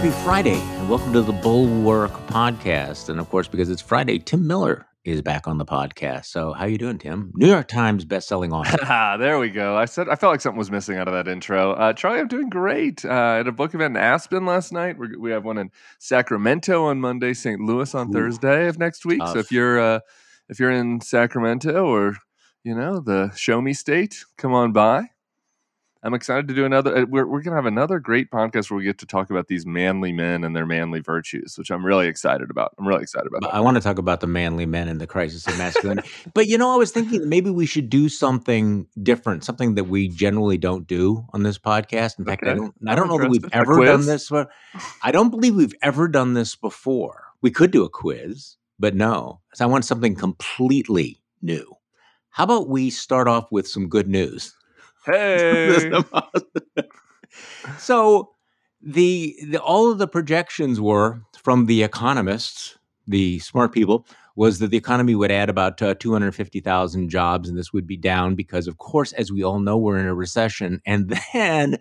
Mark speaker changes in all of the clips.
Speaker 1: Happy Friday, and welcome to the Bulwark Podcast. And of course, because it's Friday, Tim Miller is back on the podcast. So, how you doing, Tim? New York Times best-selling author.
Speaker 2: there we go. I said I felt like something was missing out of that intro. Uh, Charlie, I'm doing great. Uh, I had a book event in Aspen last night. We're, we have one in Sacramento on Monday, St. Louis on Ooh, Thursday of next week. Tough. So if you're uh, if you're in Sacramento or you know the Show Me State, come on by. I'm excited to do another. Uh, we're, we're going to have another great podcast where we get to talk about these manly men and their manly virtues, which I'm really excited about. I'm really excited about.
Speaker 1: I want to talk about the manly men and the crisis of masculinity. but you know, I was thinking maybe we should do something different, something that we generally don't do on this podcast. In fact, okay. I don't. I don't know that we've ever done this. But I don't believe we've ever done this before. We could do a quiz, but no. So I want something completely new. How about we start off with some good news?
Speaker 2: Hey.
Speaker 1: so the, the all of the projections were from the economists, the smart people, was that the economy would add about uh, 250,000 jobs, and this would be down because, of course, as we all know, we're in a recession. And then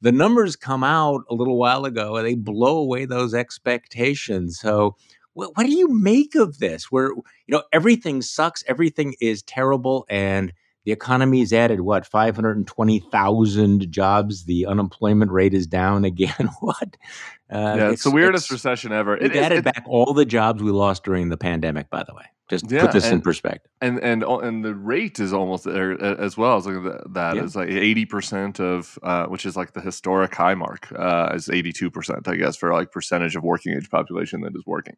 Speaker 1: the numbers come out a little while ago, and they blow away those expectations. So, what, what do you make of this? Where you know everything sucks, everything is terrible, and the economy's added what 520,000 jobs. The unemployment rate is down again. what?
Speaker 2: Uh, yeah, it's, it's, the weirdest it's, recession ever.
Speaker 1: It, added it, back all the jobs we lost during the pandemic. By the way, just yeah, put this
Speaker 2: and,
Speaker 1: in perspective.
Speaker 2: And and and the rate is almost there as well. As like that yeah. is like eighty percent of uh, which is like the historic high mark uh, is eighty two percent, I guess, for like percentage of working age population that is working,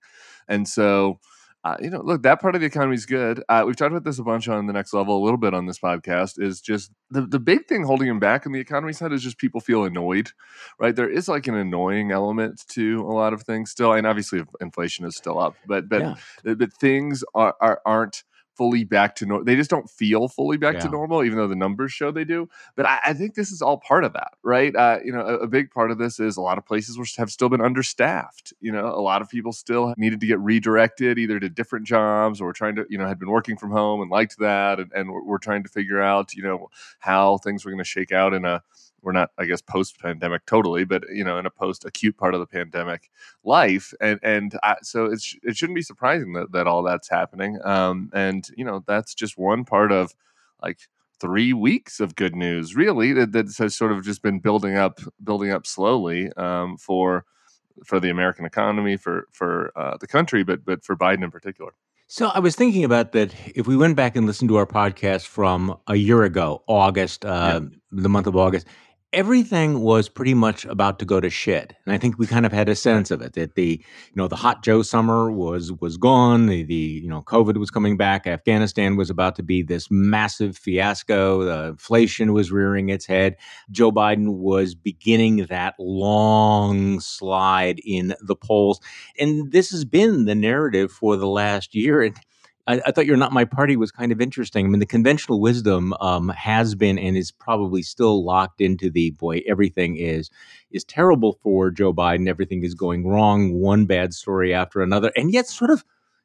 Speaker 2: and so uh, you know, look, that part of the economy is good. Uh, we've talked about this a bunch on the next level, a little bit on this podcast. Is just the the big thing holding him back on the economy side is just people feel annoyed, right? There is like an annoying element to a lot of things still, and obviously inflation is still up, but but yeah. but things are, are aren't fully back to normal. They just don't feel fully back yeah. to normal, even though the numbers show they do. But I, I think this is all part of that, right? Uh, you know, a, a, big part of this is a lot of places have still been understaffed. You know, a lot of people still needed to get redirected either to different jobs or trying to, you know, had been working from home and liked that, and, and we're, we're trying to figure out, you know, how things were going to shake out in a we're not i guess post pandemic totally but you know in a post acute part of the pandemic life and and I, so it's it shouldn't be surprising that, that all that's happening um and you know that's just one part of like three weeks of good news really that, that has sort of just been building up building up slowly um for for the american economy for for uh, the country but but for biden in particular
Speaker 1: so I was thinking about that. If we went back and listened to our podcast from a year ago, August, uh, yeah. the month of August, everything was pretty much about to go to shit and i think we kind of had a sense of it that the you know the hot joe summer was was gone the, the you know covid was coming back afghanistan was about to be this massive fiasco the inflation was rearing its head. Joe biden was beginning that long slide in the polls and this has been the narrative for the last year and I, I, thought "You're Not My Party" was kind of interesting. I mean, the conventional wisdom um, has been and is probably still locked into the boy. Everything is is terrible for Joe Biden. Everything is going wrong. One bad story after another, and yet, sort of,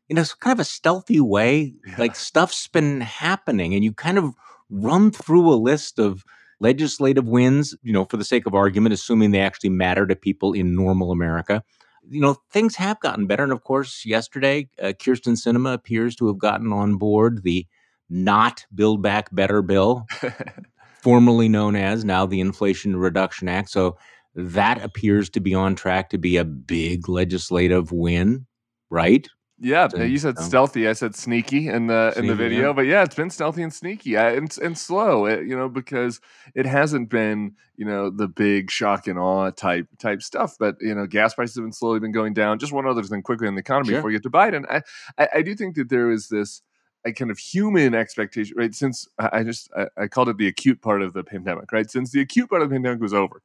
Speaker 1: you know, kind of a stealthy way, yeah. like stuff's been happening, and you kind of run through a list of legislative wins. You know, for the sake of argument, assuming they actually matter to people in normal America you know, things have gotten better. And of course, yesterday, uh, Kyrsten Sinema appears to have gotten on board the not Build Back Better bill, formerly known as now the Inflation Reduction Act. So that appears to be on track to be a big legislative win, right?
Speaker 2: Yeah, so, you said stealthy. I said sneaky in the in the video, yeah. but yeah, it's been stealthy and sneaky and and slow. It, eh, you know, because it hasn't been you know the big shock and awe type type stuff. But you know, gas prices have been slowly been going down. Just one other thing quickly in the economy sure. before you get to Biden, I, I, I do think that there is this a kind of human expectation, right? Since I just I, I called it the acute part of the pandemic, right? Since the acute part of the pandemic was over,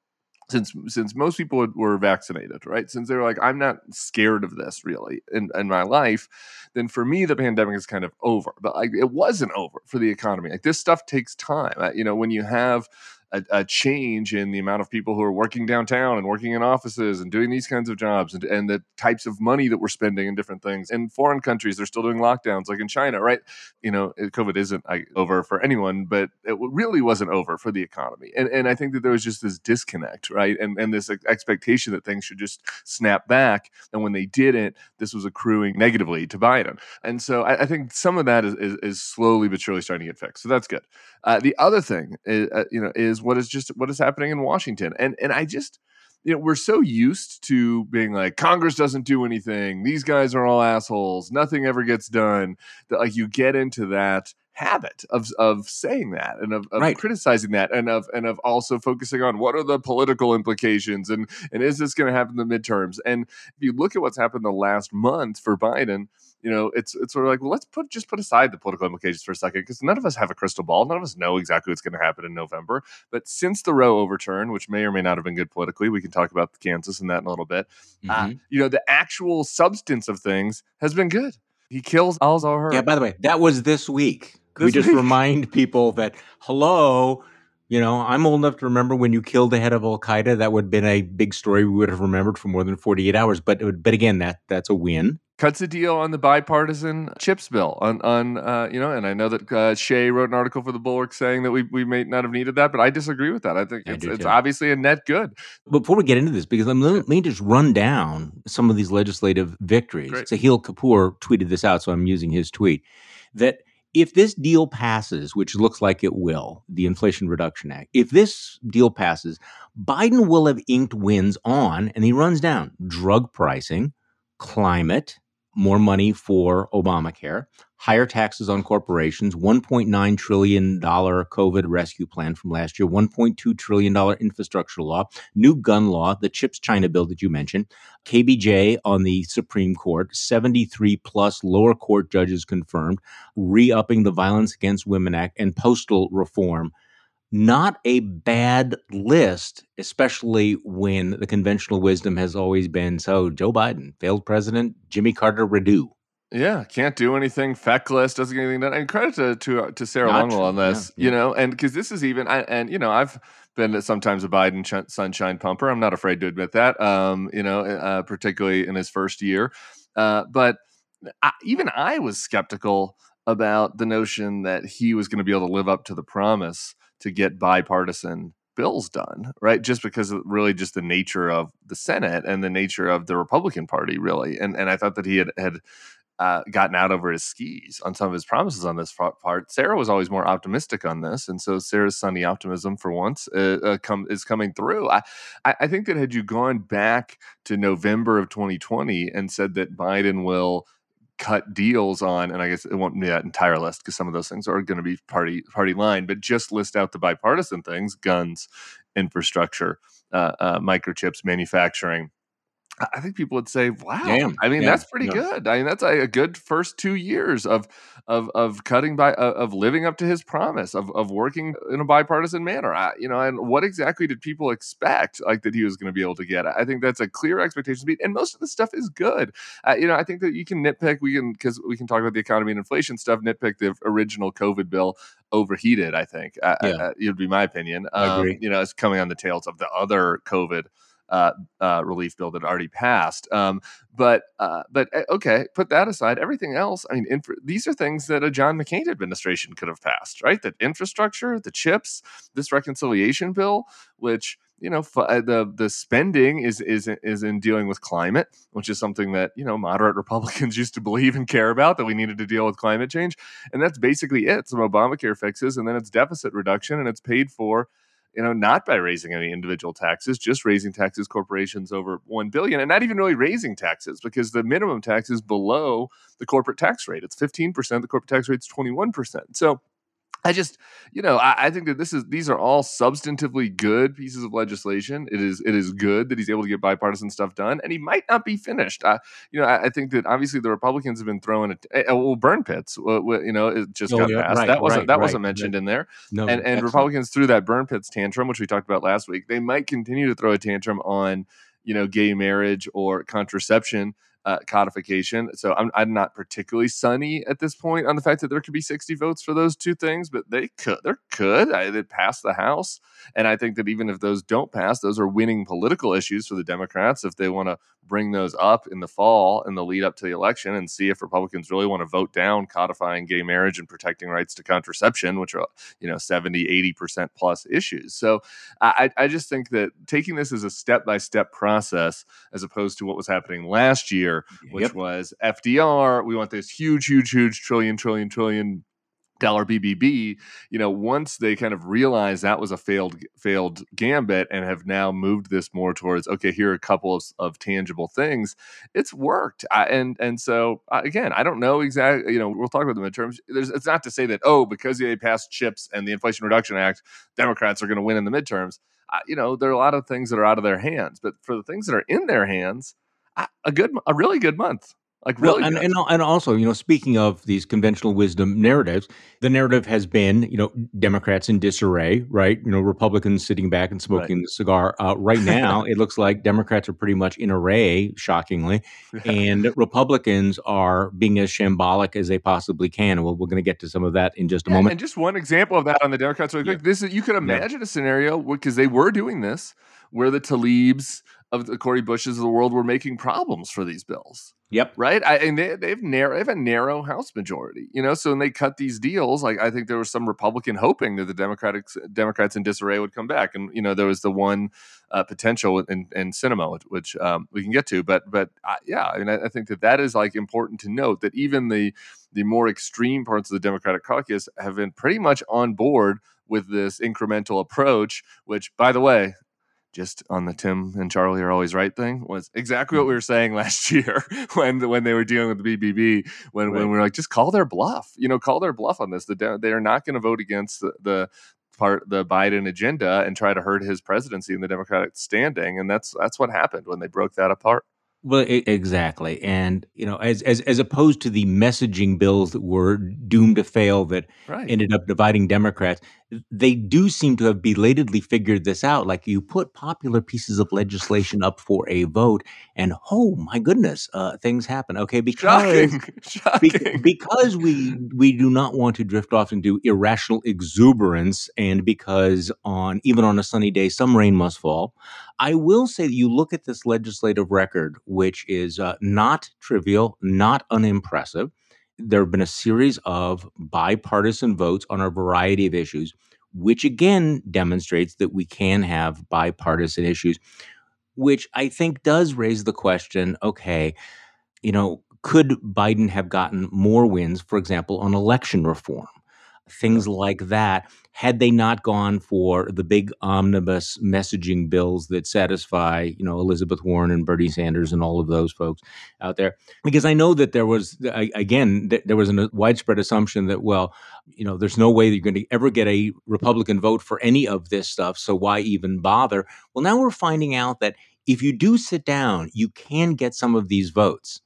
Speaker 2: since since most people were vaccinated, right? Since they were like, I'm not scared of this really in, in my life, then for me the pandemic is kind of over. But like it wasn't over for the economy. Like this stuff takes time. You know, when you have a, a, change in the amount of people who are working downtown and working in offices and doing these kinds of jobs and, and the types of money that we're spending in different things. In foreign countries, they're still doing lockdowns, like in China, right? You know, COVID isn't over for anyone, but it really wasn't over for the economy. And, and I think that there was just this disconnect, right? And, and this expectation that things should just snap back. And when they didn't, this was accruing negatively to Biden. And so I, I think some of that is, is, is, slowly but surely starting to get fixed. So that's good. Uh, the other thing, is, uh, you know, is what is just what is happening in Washington. And and I just you know, we're so used to being like Congress doesn't do anything. These guys are all assholes. Nothing ever gets done. That like you get into that habit of of saying that and of, of right. criticizing that and of and of also focusing on what are the political implications and and is this going to happen in the midterms and if you look at what's happened the last month for Biden you know it's it's sort of like well let's put just put aside the political implications for a second because none of us have a crystal ball none of us know exactly what's going to happen in November but since the Roe overturn which may or may not have been good politically we can talk about Kansas and that in a little bit uh, mm-hmm. uh, you know the actual substance of things has been good he kills al-Zawahiri.
Speaker 1: Yeah, by the way, that was this week. This we just week? remind people that hello, you know, I'm old enough to remember when you killed the head of Al Qaeda. That would have been a big story we would have remembered for more than 48 hours. But but again, that that's a win.
Speaker 2: Cuts a deal on the bipartisan chips bill on on uh, you know, and I know that uh, Shea wrote an article for the Bulwark saying that we we may not have needed that, but I disagree with that. I think I it's, it's obviously a net good.
Speaker 1: Before we get into this, because let me, let me just run down some of these legislative victories. Great. Sahil Kapur tweeted this out, so I'm using his tweet that if this deal passes, which looks like it will, the Inflation Reduction Act, if this deal passes, Biden will have inked wins on, and he runs down drug pricing, climate, more money for Obamacare, higher taxes on corporations, $1.9 trillion COVID rescue plan from last year, $1.2 trillion infrastructure law, new gun law, the CHIPS China bill that you mentioned, KBJ on the Supreme Court, 73 plus lower court judges confirmed, re upping the Violence Against Women Act, and postal reform not a bad list, especially when the conventional wisdom has always been so Joe Biden, failed president, Jimmy Carter, redo.
Speaker 2: Yeah, can't do anything. Feckless doesn't get anything done. And credit to to, to Sarah Not Longwell on this, yeah, yeah. you know, and because this is even, I, and you know, I've been sometimes a Biden ch- sunshine pumper. I'm not afraid to admit that. Um, you know, uh, particularly in his first year, uh, but I, even I was skeptical about the notion that he was going to be able to live up to the promise to get bipartisan bills done, right? Just because of really just the nature of the Senate and the nature of the Republican Party, really. And and I thought that he had had uh, gotten out over his skis on some of his promises on this part. Sarah was always more optimistic on this, and so Sarah's sunny optimism for once uh, uh, come is coming through. I I think that had you gone back to November of 2020 and said that Biden will cut deals on, and I guess it won't be that entire list because some of those things are going to be party party line, but just list out the bipartisan things: guns, infrastructure, uh, uh, microchips, manufacturing, I think people would say, "Wow!" Damn, I mean, that's pretty good. I mean, that's a, a, good first two years of of of cutting by uh, of living up to his promise of of working in a bipartisan manner. I, you know, and what exactly did people expect like that he was going to be able to get? I think that's a clear expectation to meet, and most of the stuff is good. Uh, you know, I think that you can nitpick. We can because we can talk about the economy and inflation stuff. Nitpick the original COVID bill overheated. I think uh, yeah. uh, it would be my opinion. Um, I agree. You know, it's coming on the tails of the other COVID uh, uh, relief bill that already passed. Um, but uh, but eh, okay, put that aside. Everything else, I mean, infra- these are things that a John McCain administration could have passed, right? That infrastructure, the chips, this reconciliation bill, which you know uh, the the spending is is is in dealing with climate, which is something that you know moderate Republicans used to believe and care about that we needed to deal with climate change, and that's basically it. Some Obamacare fixes, and then it's deficit reduction, and it's paid for you know, not by raising any individual taxes, just raising taxes corporations over 1 billion and not even really raising taxes because the minimum tax is below the corporate tax rate. It's 15%, the corporate tax rate is 21%. So I just, you know, I, I, think that this is these are all substantively good pieces of legislation. It is it is good that he's able to get bipartisan stuff done, and he might not be finished. I, you know, I, I, think that obviously the Republicans have been throwing it. Uh, well, burn pits, uh, you know, it just oh, got yeah, passed. Right, that wasn't right, that right, wasn't mentioned in there. No, and and Republicans threw that burn pits tantrum, which we talked about last week. They might continue to throw a tantrum on you know gay marriage or contraception uh, codification. So I'm, I'm not particularly sunny at this point on the fact that there could be 60 votes for those two things, but they could. There could. I, they passed the House, and I think that even if those don't pass, those are winning political issues for the Democrats if they want to bring those up in the fall in the lead up to the election and see if Republicans really want to vote down codifying gay marriage and protecting rights to contraception, which are you know 70, 80 percent plus issues. So I, I just think that taking this as a step by step process as opposed to what was happening last year, which yep. was FDR. We want this huge, huge, huge trillion, trillion, trillion dollar BBB, you know, once they kind of realized that was a failed failed gambit and have now moved this more towards okay, here are a couple of, of tangible things, it's worked. I, and and so uh, again, I don't know exactly. You know, we'll talk about the midterms. There's, it's not to say that oh, because they passed CHIPS and the Inflation Reduction Act, Democrats are going to win in the midterms. You know, there are a lot of things that are out of their hands, but for the things that are in their hands, a good, a really good month. Like really,
Speaker 1: well, and, and, and also, you know, speaking of these conventional wisdom narratives, the narrative has been, you know, Democrats in disarray, right? You know, Republicans sitting back and smoking right. a cigar. Uh, right now, it looks like Democrats are pretty much in array, shockingly, and Republicans are being as shambolic as they possibly can. Well, we're going to get to some of that in just a yeah, moment.
Speaker 2: And just one example of that on the Democrats, yeah. this is, you could imagine yeah. a scenario because they were doing this where the Tlaibs of the Cori Bushes of the world were making problems for these bills.
Speaker 1: Yep.
Speaker 2: Right. I, and they they've narrow they have a narrow House majority. You know, so when they cut these deals, like I think there was some Republican hoping that the Democratic Democrats in disarray would come back, and you know there was the one uh, potential in, in Sinema, which um, we can get to. But but uh, yeah, I mean I, I think that that is like important to note that even the the more extreme parts of the Democratic caucus have been pretty much on board with this incremental approach. Which, by the way, just on the Tim and Charlie are always right thing was exactly what we mm. were saying last year when when they were dealing with the BBB when right. when we were like just call their bluff you know call their bluff on this the, they are not going to vote against the, the part the Biden agenda and try to hurt his presidency and the Democratic standing and that's that's what happened when they broke that apart
Speaker 1: well, exactly, and you know, as as as opposed to the messaging bills that were doomed to fail that right. ended up dividing Democrats, they do seem to have belatedly figured this out. Like you put popular pieces of legislation up for a vote, and oh my goodness, uh, things happen. Okay, because
Speaker 2: Shocking. Shocking.
Speaker 1: Be, because we we do not want to drift off into irrational exuberance, and because on even on a sunny day, some rain must fall. I will say that you look at this legislative record, which is uh, not trivial, not unimpressive. There have been a series of bipartisan votes on a variety of issues, which again demonstrates that we can have bipartisan issues, which I think does raise the question okay, you know, could Biden have gotten more wins, for example, on election reform? Things like that had they not gone for the big omnibus messaging bills that satisfy you know elizabeth warren and bernie sanders and all of those folks out there. Because i know that there was again there was a widespread assumption that well you know there's no way that you're going to ever get a republican vote for any of this stuff so why even bother? Well now we're finding out that if you do sit down you can get some of these votes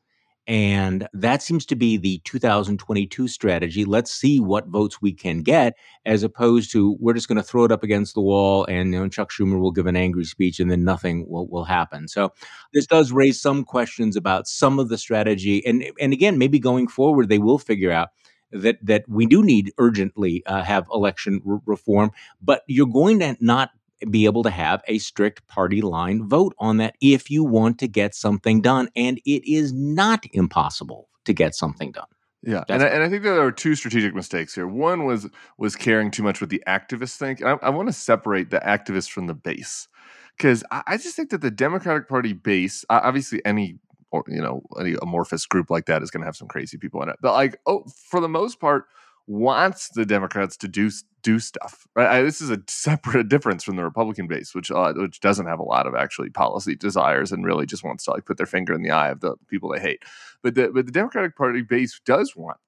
Speaker 1: and that seems to be the 2022 strategy. Let's see what votes we can get, as opposed to we're just going to throw it up against the wall and you know, Chuck Schumer will give an angry speech and then nothing will, will happen. So this does raise some questions about some of the strategy. And, and again, maybe going forward, they will figure out that that we do need urgently uh, have election reform, but you're going to not be able to have a strict party line vote on that if you want to get something done. And it is not impossible to get something done.
Speaker 2: Yeah, and I, and I think there are two strategic mistakes here. One was was caring too much what the activists think. And I, I want to separate the activists from the base because I, I, just think that the Democratic Party base, obviously, any or you know any amorphous group like that is going to have some crazy people in it. But like, oh, for the most part, wants the Democrats to do do stuff. Right? I, this is a separate difference from the Republican base, which uh, which doesn't have a lot of actually policy desires and really just wants to like put their finger in the eye of the people they hate. But the but the Democratic Party base does want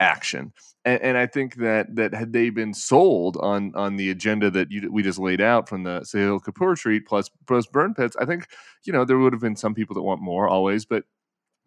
Speaker 2: action, and, and I think that that had they been sold on on the agenda that you, we just laid out from the Sahil Kapur treat plus plus burn pits, I think you know there would have been some people that want more always, but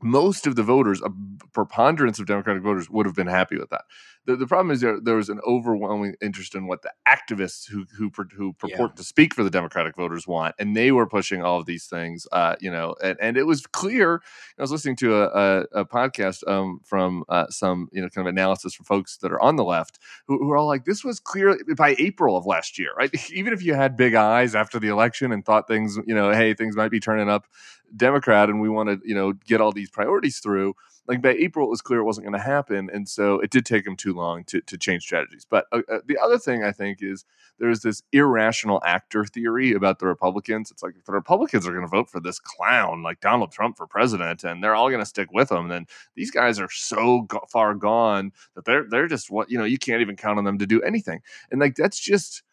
Speaker 2: most of the voters, a preponderance of Democratic voters, would have been happy with that. The, the problem is there, there was an overwhelming interest in what the activists who who who purport yeah. to speak for the Democratic voters want, and they were pushing all of these things. Uh, you know, and, and it was clear. I was listening to a, a, a podcast um, from uh, some you know kind of analysis from folks that are on the left who, who are all like, this was clear by April of last year, right? Even if you had big eyes after the election and thought things, you know, hey, things might be turning up Democrat, and we want to you know get all these priorities through like by April, it was clear it wasn't going to happen, and so it did take him too long to to change strategies. But uh, uh, the other thing I think is there's this irrational actor theory about the Republicans. It's like if the Republicans are going to vote for this clown like Donald Trump for president, and they're all going to stick with him, then these guys are so go- far gone that they're they're just what you know you can't even count on them to do anything, and like that's just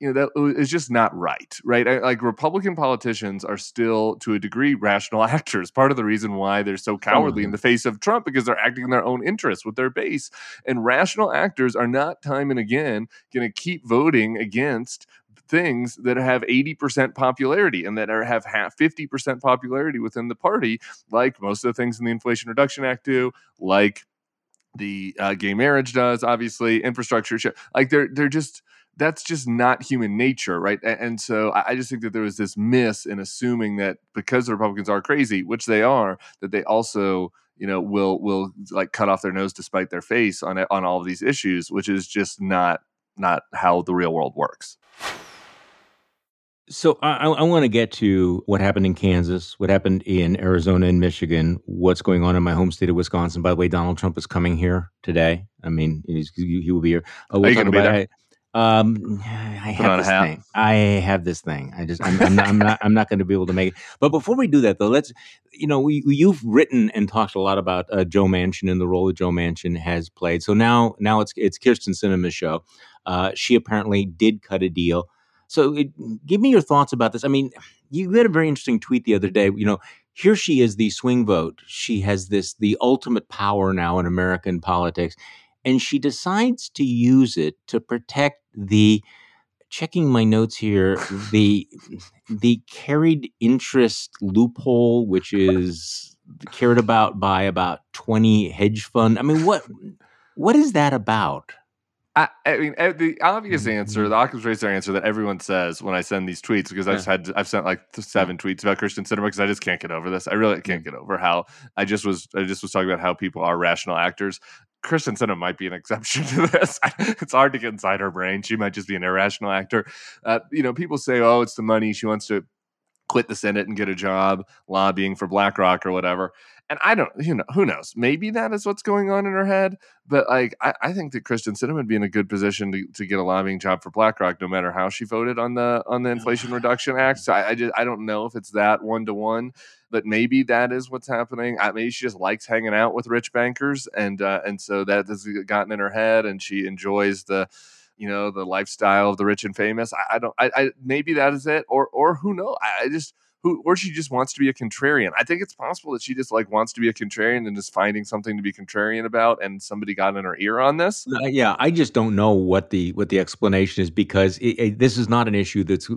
Speaker 2: you know that is just not right right? I, like republican politicians are still to a degree rational actors. Part of the reason why they're so cowardly in the face of trump because they're acting in their own interests with their base. And rational actors are not time and again going to keep voting against things that have 80% popularity and that are have half 50% popularity within the party like most of the things in the inflation reduction act do like the uh, gay marriage does obviously infrastructure like they're they're just that's just not human nature, right? And so I just think that there was this miss in assuming that because the Republicans are crazy, which they are, that they also you know will will like cut off their nose to spite their face on on all of these issues, which is just not not how the real world works.
Speaker 1: So I, I want to get to what happened in Kansas, what happened in Arizona and Michigan, what's going on in my home state of Wisconsin. By the way, Donald Trump is coming here today. I mean, he will be here.
Speaker 2: Uh, we'll Are you going to be there?
Speaker 1: Um, I have this thing. I have this thing. I just, I'm, I'm not, I'm not, I'm not going to be able to make it. But before we do that, though, let's, you know, we, you've written and talked a lot about uh, Joe Manchin and the role that Joe Manchin has played. So now, now it's it's Kyrsten Sinema's show. Uh, she apparently did cut a deal. So, it, give me your thoughts about this. I mean, you had a very interesting tweet the other day. You know, here she is, the swing vote. She has this the ultimate power now in American politics and she decides to use it to protect the checking my notes here the the carried interest loophole which is cared about by about 20 hedge fund. I mean what what is that about
Speaker 2: I, I, mean, eh, the obvious answer, the Occam's razor answer that everyone says when I send these tweets, because I just had, I've sent like seven tweets about Kyrsten Sinema because I just can't get over this. I really can't get over how I just was, I just was talking about how people are rational actors. Kyrsten Sinema might be an exception to this. it's hard to get inside her brain. She might just be an irrational actor. Uh, you know, people say, "Oh, it's the money. She wants to quit the Senate and get a job lobbying for BlackRock or whatever." And I don't, you know, who knows? Maybe that is what's going on in her head. But like, I, I think that Kyrsten Sinema would be in a good position to, to get a lobbying job for BlackRock, no matter how she voted on the on the Inflation Reduction Act. So I, I just I don't know if it's that one to one but maybe that is what's happening. I, maybe she just likes hanging out with rich bankers, and uh, and so that has gotten in her head, and she enjoys the you know the lifestyle of the rich and famous. I, I don't. I, I, maybe that is it, or or who knows? I, I just who or she just wants to be a contrarian. I think it's possible that she just like wants to be a contrarian and just finding something to be contrarian about, and somebody got in her ear on this.
Speaker 1: Uh, yeah, I just don't know what the what the explanation is because it, it, this is not an issue that's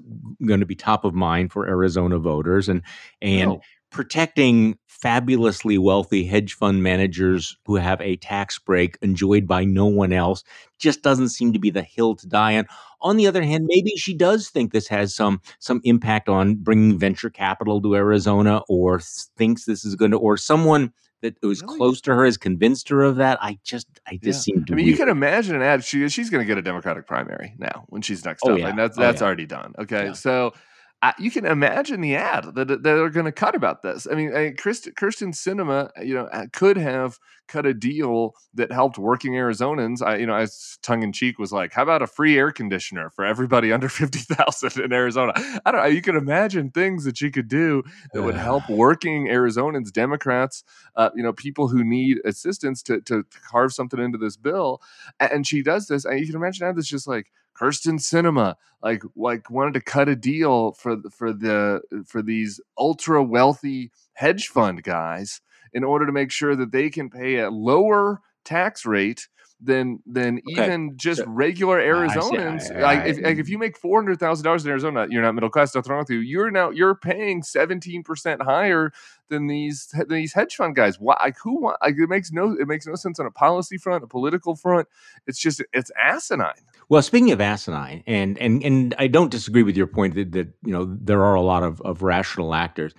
Speaker 1: going to be top of mind for Arizona voters, and and. No protecting fabulously wealthy hedge fund managers who have a tax break enjoyed by no one else just doesn't seem to be the hill to die on. On the other hand, maybe she does think this has some some impact on bringing venture capital to Arizona, or thinks this is going to, or someone that was really? close to her has convinced her of that. I just, I just yeah. seem to.
Speaker 2: I mean, weird. you can imagine an ad. She she's going to get a Democratic primary now when she's next oh, up, yeah. and that's oh, that's yeah. already done. Okay, so you can imagine the ad that, that they're going to cut about this. I mean, I mean Kyrsten, Kyrsten you know, could have cut a deal that helped working Arizonans. I, you know, as tongue in cheek was like, how about a free air conditioner for everybody under 50,000 in Arizona? I don't know. You can imagine things that she could do that would help working Arizonans, Democrats, uh, you know, people who need assistance to, to carve something into this bill. And she does this. And you can imagine that it's just like, Kyrsten Sinema like like wanted to cut a deal for for the for these ultra wealthy hedge fund guys in order to make sure that they can pay a lower tax rate than than okay. even just regular Arizonans. I, I, I, like, if, like if you make four hundred thousand dollars in Arizona, you're not middle class. Nothing wrong with you. You're now you're paying seventeen percent higher than these than these hedge fund guys. Why? Like who? Like it makes no it makes no sense on a policy front, a political front. It's just it's asinine.
Speaker 1: Well, speaking of asinine, and and and I don't disagree with your point that, that you know there are a lot of of rational actors.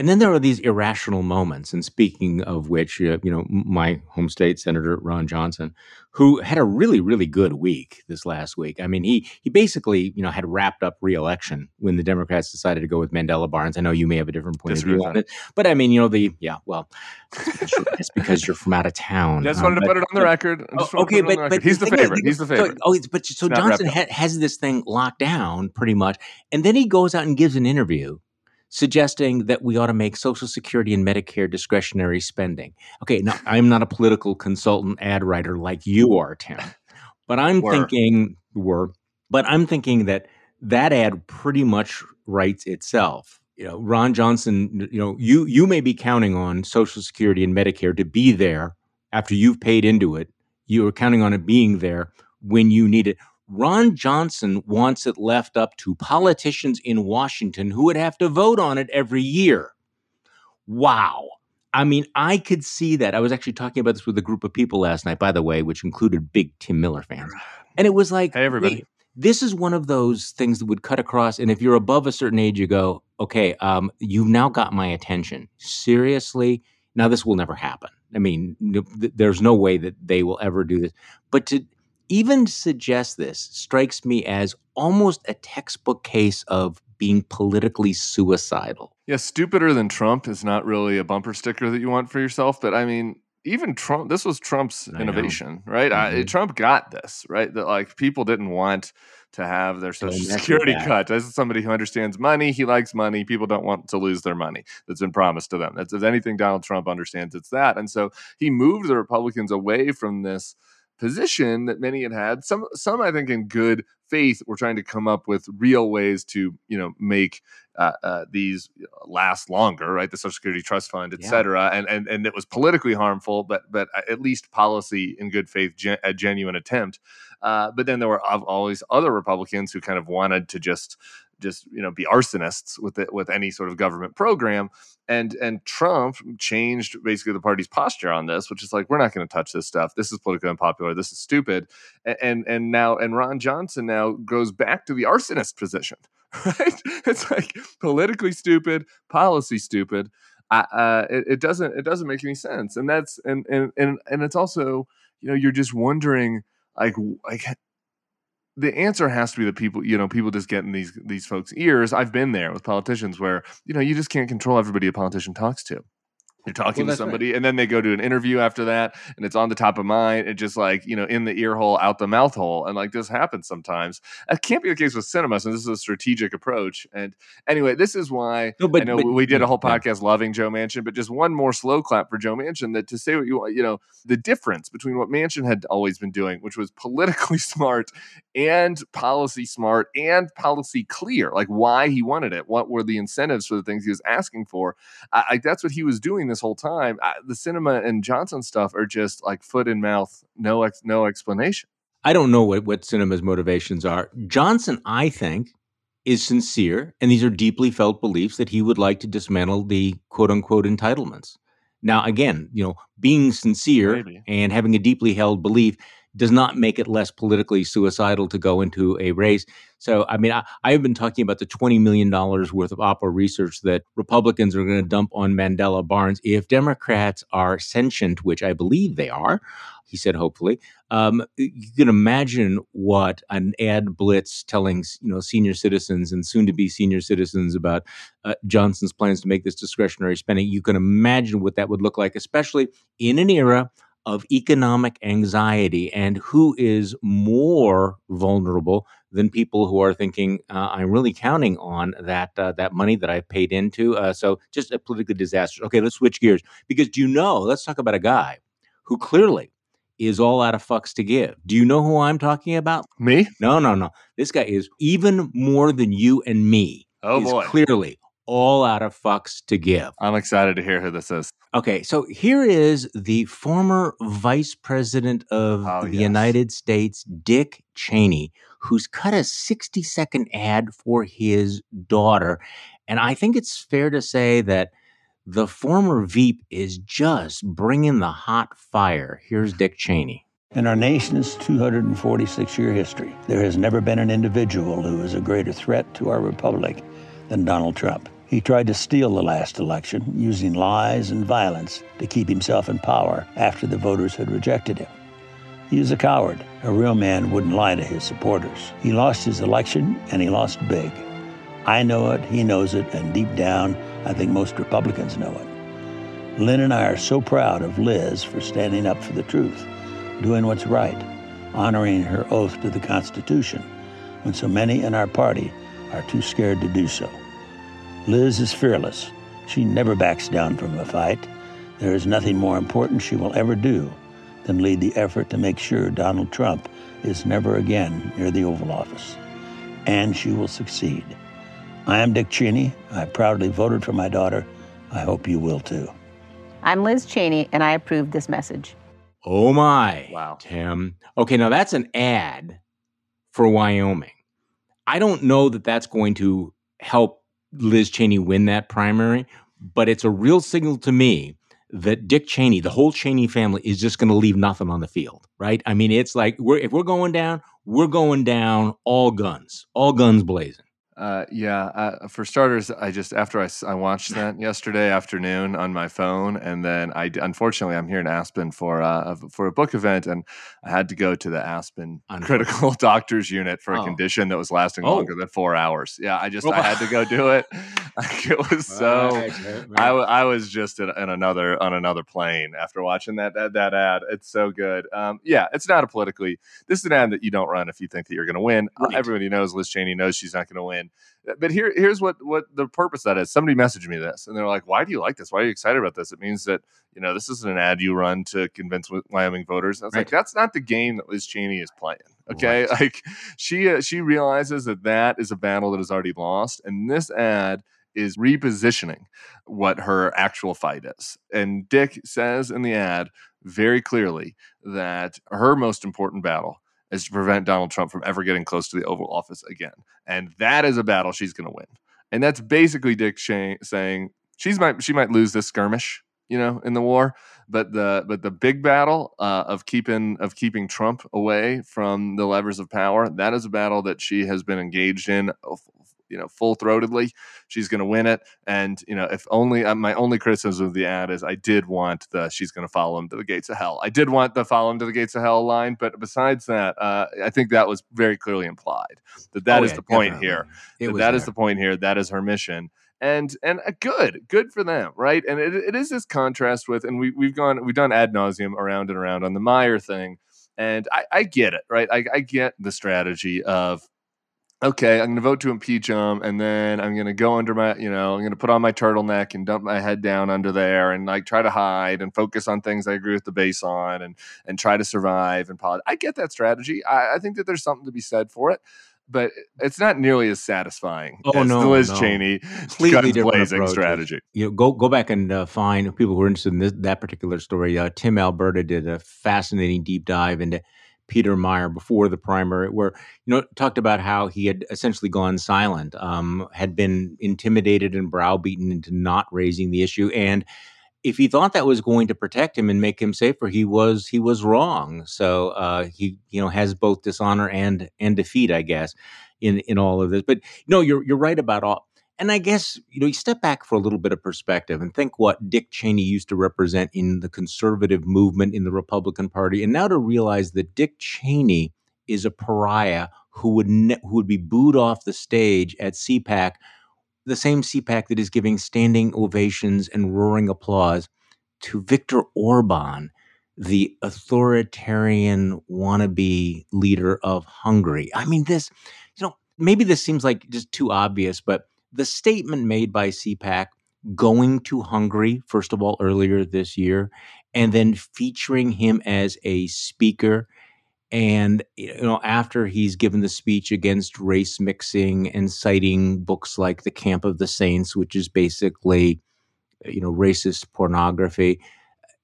Speaker 1: And then there are these irrational moments. And speaking of which, uh, you know, my home state senator Ron Johnson, who had a really, really good week this last week. I mean, he he basically, you know, had wrapped up reelection when the Democrats decided to go with Mandela Barnes. I know you may have a different point of view on it, but I mean, you know, the yeah, well, it's because you're from out of town.
Speaker 2: Just wanted um, to put it on the record.
Speaker 1: Oh, okay, but, but
Speaker 2: he's the favorite. He's the favorite.
Speaker 1: So, oh, but so Johnson ha- has this thing locked down pretty much, and then he goes out and gives an interview suggesting that we ought to make Social Security and Medicare discretionary spending. Okay, now I'm not a political consultant ad writer like you are, Tim, but I'm were. thinking were, but I'm thinking that that ad pretty much writes itself. You know, Ron Johnson, you know, you you may be counting on Social Security and Medicare to be there after you've paid into it. You are counting on it being there when you need it. Ron Johnson wants it left up to politicians in Washington who would have to vote on it every year. Wow. I mean, I could see that. I was actually talking about this with a group of people last night, by the way, which included big Tim Miller fans. And it was like,
Speaker 2: hey, everybody.
Speaker 1: this is one of those things that would cut across. And if you're above a certain age, you go, okay, um, you've now got my attention. Seriously? Now, this will never happen. I mean, there's no way that they will ever do this. But to, even suggest this strikes me as almost a textbook case of being politically suicidal.
Speaker 2: Yeah, stupider than Trump is not really a bumper sticker that you want for yourself. But I mean, even Trump, this was Trump's I innovation, know. right? Mm-hmm. I, Trump got this, right? That like people didn't want to have their social security cut. As somebody who understands money, he likes money. People don't want to lose their money that's been promised to them. That's if anything Donald Trump understands, it's that. And so he moved the Republicans away from this position that many had had. Some, some I think, in good faith, were trying to come up with real ways to, you know, make uh, uh, these last longer, right? The Social Security Trust Fund, et yeah. cetera, and and and it was politically harmful, but but at least policy in good faith, gen- a genuine attempt. Uh, but then there were always other Republicans who kind of wanted to just just you know be arsonists with it with any sort of government program. And and Trump changed basically the party's posture on this which is like we're not going to touch this stuff. This is politically unpopular. This is stupid. And, and and now and Ron Johnson now goes back to the arsonist position right? It's like politically stupid policy stupid. Uh, it, it doesn't it doesn't make any sense. And that's and and and, and it's also you know you're just wondering like like the answer has to be that people, you know, people just get in these these folks' ears. I've been there with politicians where you know you just can't control everybody a politician talks to. You're talking well, to somebody, right. and then they go to an interview after that, and it's on the top of mind. and just like you know, in the ear hole, out the mouth hole, and like this happens sometimes. It can't be the case with Sinema, so this is a strategic approach. And anyway, this is why no, but, I know but, we did a whole podcast yeah. loving Joe Manchin, but just one more slow clap for Joe Manchin. That to say what you want, you know, the difference between what Manchin had always been doing, which was politically smart and policy smart and policy clear, like why he wanted it, what were the incentives for the things he was asking for. I, I that's what he was doing this whole time. I, the Sinema and Johnson stuff are just like foot in mouth, no ex, no explanation.
Speaker 1: I don't know what what Sinema's motivations are. Johnson, I think, is sincere, and these are deeply felt beliefs that he would like to dismantle the quote unquote entitlements. Now, again, you know, being sincere Maybe. and having a deeply held belief does not make it less politically suicidal to go into a race. So, I mean, I, have been talking about the $20 million worth of Oppo research that Republicans are going to dump on Mandela Barnes. If Democrats are sentient, which I believe they are, he said, hopefully, um, you can imagine what an ad blitz telling you know senior citizens and soon to be senior citizens about uh, Johnson's plans to make this discretionary spending. You can imagine what that would look like, especially in an era of economic anxiety and who is more vulnerable than people who are thinking uh, I'm really counting on that uh, that money that I've paid into. Uh, so just a politically disastrous. Okay, let's switch gears because do you know? Let's talk about a guy who clearly is all out of fucks to give. Do you know who I'm talking about?
Speaker 2: Me?
Speaker 1: No, no, no. This guy is even more than you and me.
Speaker 2: Oh boy,
Speaker 1: clearly all out of fucks to give.
Speaker 2: I'm excited to hear who this is.
Speaker 1: Okay, so here is the former Vice President of
Speaker 2: Oh,
Speaker 1: the
Speaker 2: yes.
Speaker 1: United States, Dick Cheney, who's cut a 60 second ad for his daughter. And I think it's fair to say that the former Veep is just bringing the hot fire. Here's Dick Cheney.
Speaker 3: In our nation's 246 year history, there has never been an individual who is a greater threat to our republic than Donald Trump. He tried to steal the last election using lies and violence to keep himself in power after the voters had rejected him. He is a coward. A real man wouldn't lie to his supporters. He lost his election and he lost big. I know it, he knows it, and deep down, I think most Republicans know it. Lynn and I are so proud of Liz for standing up for the truth, doing what's right, honoring her oath to the Constitution, when so many in our party are too scared to do so. Liz is fearless. She never backs down from a fight. There is nothing more important she will ever do than lead the effort to make sure Donald Trump is never again near the Oval Office. And she will succeed. I am Dick Cheney. I proudly voted for my daughter. I hope you will too.
Speaker 4: I'm Liz Cheney, and I approve this message.
Speaker 1: Oh my.
Speaker 2: Wow.
Speaker 1: Tim. Okay, now that's an ad for Wyoming. I don't know that that's going to help Liz Cheney win that primary, but it's a real signal to me that Dick Cheney, the whole Cheney family, is just going to leave nothing on the field, right? I mean, it's like we're if we're going down, we're going down all guns, all guns blazing.
Speaker 2: Uh, yeah, uh, for starters, I just after I watched that yesterday afternoon on my phone, and then I unfortunately I'm here in Aspen for uh, for a book event, and I had to go to the Aspen critical doctors unit for a
Speaker 1: Oh.
Speaker 2: condition that was lasting
Speaker 1: Oh.
Speaker 2: longer than four hours. Yeah, I just
Speaker 1: Oh.
Speaker 2: I had to go do it. It was so. I I was just in, in another on another plane after watching that that, that ad. It's so good. Um, yeah, it's not a politically. This is an ad that you don't run if you think that you're going to win. Uh. Everybody knows Liz Cheney knows she's not going to win. Uh, But here, here's what what the purpose of that is. Somebody messaged me this, and they're like, "Why do you like this? Why are you excited about this?" It means that you know this isn't an ad you run to convince Wyoming voters. I was like, "That's not the game that Liz Cheney is playing." Okay,
Speaker 1: Right.
Speaker 2: like she uh, she realizes that that is a battle that is already lost, and this ad is repositioning what her actual fight is. And Dick says in the ad very clearly that her most important battle is to prevent Donald Trump from ever getting close to the Oval Office again. And that is a battle she's going to win. And that's basically Dick Shay- saying she's might she might lose this skirmish, you know, in the war, but the but the big battle uh, of keeping of keeping Trump away from the levers of power, that is a battle that she has been engaged in, you know, full throatedly. She's going to win it. And you know, if only uh, my only criticism of the ad is I did want the she's going to follow him to the gates of hell. I did want the follow him to the gates of hell line, but besides that, uh, I think that was very clearly implied that that
Speaker 1: Oh,
Speaker 2: is
Speaker 1: yeah,
Speaker 2: the point
Speaker 1: definitely.
Speaker 2: here.
Speaker 1: It
Speaker 2: That that is the point here. That is her mission. And and uh, good, good for them, right? And it, it is this contrast with, and we we've gone we've done ad nauseum around and around on the Meijer thing, and I, I get it, right? I, I get the strategy of okay, I'm going to vote to impeach him, and then I'm going to go under my, you know, I'm going to put on my turtleneck and dump my head down under there, and like try to hide and focus on things I agree with the base on, and and try to survive and politics. I get that strategy. I, I think that there's something to be said for it, but it's not nearly as satisfying
Speaker 1: Oh,
Speaker 2: as
Speaker 1: no,
Speaker 2: the Liz
Speaker 1: no.
Speaker 2: Cheney
Speaker 1: Completely different
Speaker 2: blazing
Speaker 1: approaches.
Speaker 2: strategy.
Speaker 1: you know, go go back and uh, find people who are interested in this, that particular story. Uh, Tim Alberta did a fascinating deep dive into Peter Meijer before the primary, where you know talked about how he had essentially gone silent, um, had been intimidated and browbeaten into not raising the issue, and if he thought that was going to protect him and make him safer, he was he was wrong. So uh, he you know has both dishonor and and defeat, I guess, in in all of this. But no, you're you're right about all. And I guess you know you step back for a little bit of perspective and think what Dick Cheney used to represent in the conservative movement in the Republican Party, and now to realize that Dick Cheney is a pariah who would ne- who would be booed off the stage at CPAC the same CPAC that is giving standing ovations and roaring applause to Viktor Orban, the authoritarian wannabe leader of Hungary. I mean, this, you know, maybe this seems like just too obvious, but the statement made by CPAC going to Hungary, first of all, earlier this year, and then featuring him as a speaker. And you know, after he's given the speech against race mixing and citing books like The Camp of the Saints, which is basically you know racist pornography,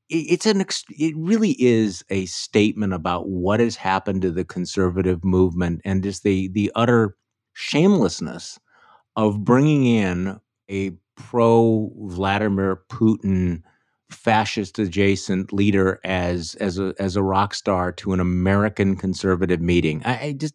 Speaker 1: it's an it really is a statement about what has happened to the conservative movement and just the the utter shamelessness of bringing in a pro Vladimir Putin fascist adjacent leader as as a as a rock star to an American conservative meeting. I, I just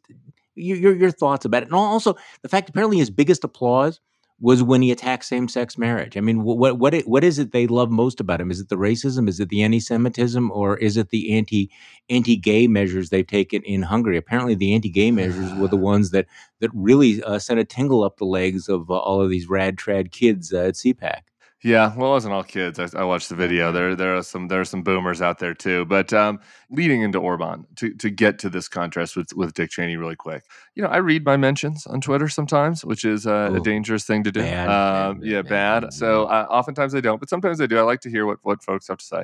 Speaker 1: your your thoughts about it, and also the fact apparently his biggest applause was when he attacked same-sex marriage. I mean, what what what is it they love most about him? Is it the racism? Is it the anti-Semitism, or is it the anti anti-gay measures they've taken in Hungary? Apparently, the anti-gay measures were the ones that that really uh, sent a tingle up the legs of uh, all of these rad trad kids uh, at CPAC.
Speaker 2: Yeah, well, it wasn't all kids. I, I, watched the video. There, there are some, there are some boomers out there too. But um, leading into Orban to to get to this contrast with with Dick Cheney really quick. You know, I read my mentions on Twitter sometimes, which is uh, a dangerous thing to do. Bad, um, bad, yeah, bad. bad. So uh, oftentimes I don't, but sometimes I do. I like to hear what what folks have to say.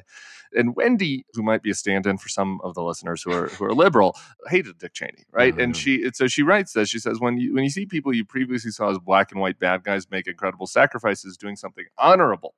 Speaker 2: And Wendy, who might be a stand-in for some of the listeners who are who are liberal, hated Dick Cheney, right? Mm-hmm. And she so she writes this. She says, when you when you see people you previously saw as black and white bad guys make incredible sacrifices doing something honorable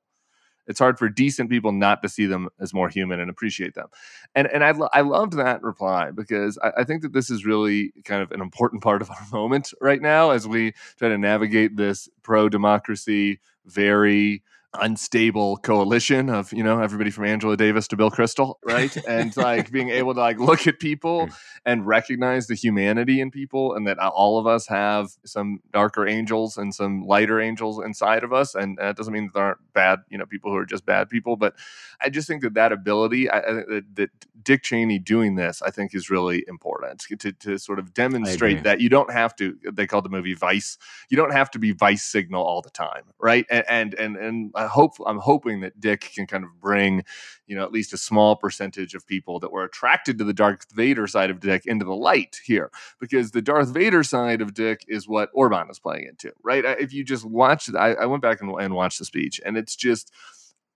Speaker 2: it's hard for decent people not to see them as more human and appreciate them. And and I, lo- I loved that reply because I, I, think that this is really kind of an important part of our moment right now as we try to navigate this pro democracy, very unstable coalition of you know everybody from Angela Davis to Bill Kristol, right? and like being able to like look at people mm. and recognize the humanity in people, and that all of us have some darker angels and some lighter angels inside of us, and that doesn't mean that there aren't bad you know people who are just bad people, but I just think that that ability I, I, that Dick Cheney doing this, I think, is really important to to sort of demonstrate that you don't have to. They called the movie Vice. You don't have to be Vice signal all the time, right? And and and, and I hope I'm hoping that Dick can kind of bring, you know, at least a small percentage of people that were attracted to the Darth Vader side of Dick into the light here, because the Darth Vader side of Dick is what Orban is playing into, right? If you just watch, I, I went back and, and watched the speech, and it's just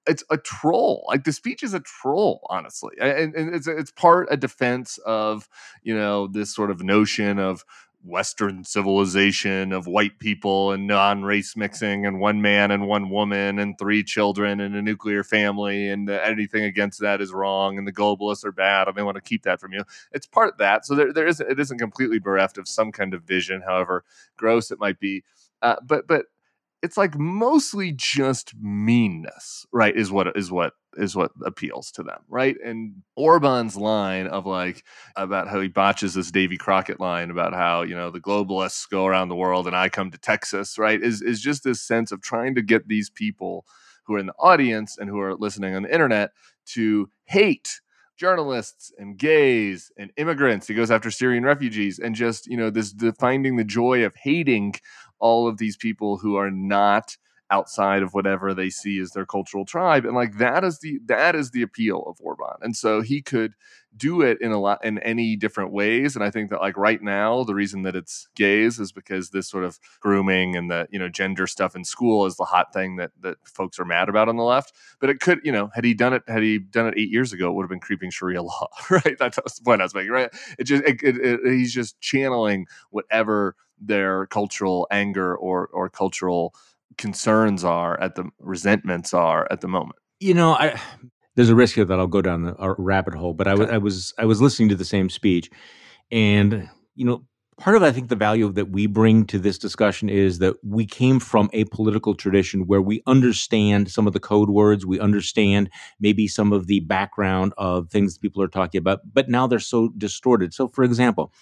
Speaker 2: it's a troll. Like the speech is a troll, honestly, and, and, it's it's part a defense of you know this sort of notion of Western civilization of white people and non race mixing and one man and one woman and three children and a nuclear family and anything against that is wrong and the globalists are bad and they want to keep that from you. It's part of that. So there, there is it isn't completely bereft of some kind of vision, however gross it might be. Uh, but but it's like mostly just meanness, right? Is what is what is what appeals to them, right? And Orban's line of like about how he botches this Davy Crockett line about how you know the globalists go around the world and I come to Texas, right? Is is just this sense of trying to get these people who are in the audience and who are listening on the internet to hate journalists and gays and immigrants. He goes after Syrian refugees and just, you know, this the finding the joy of hating all of these people who are not outside of whatever they see as their cultural tribe and like that is the that is the appeal of Orban and so he could do it in a lot in any different ways and I think that like right now the reason that it's gays is because this sort of grooming and the you know gender stuff in school is the hot thing that that folks are mad about on the left but it could you know had he done it had he done it 8 years ago it would have been creeping sharia law right? That's the point I was making right? It just it, it, it, he's just channeling whatever their cultural anger or or cultural concerns are at the resentments are at the moment.
Speaker 1: You know, I there's a risk here that I'll go down the rabbit hole, but I, okay. I was I was listening to the same speech, and you know, part of I think the value that we bring to this discussion is that we came from a political tradition where we understand some of the code words, we understand maybe some of the background of things people are talking about, but now they're so distorted. So, for example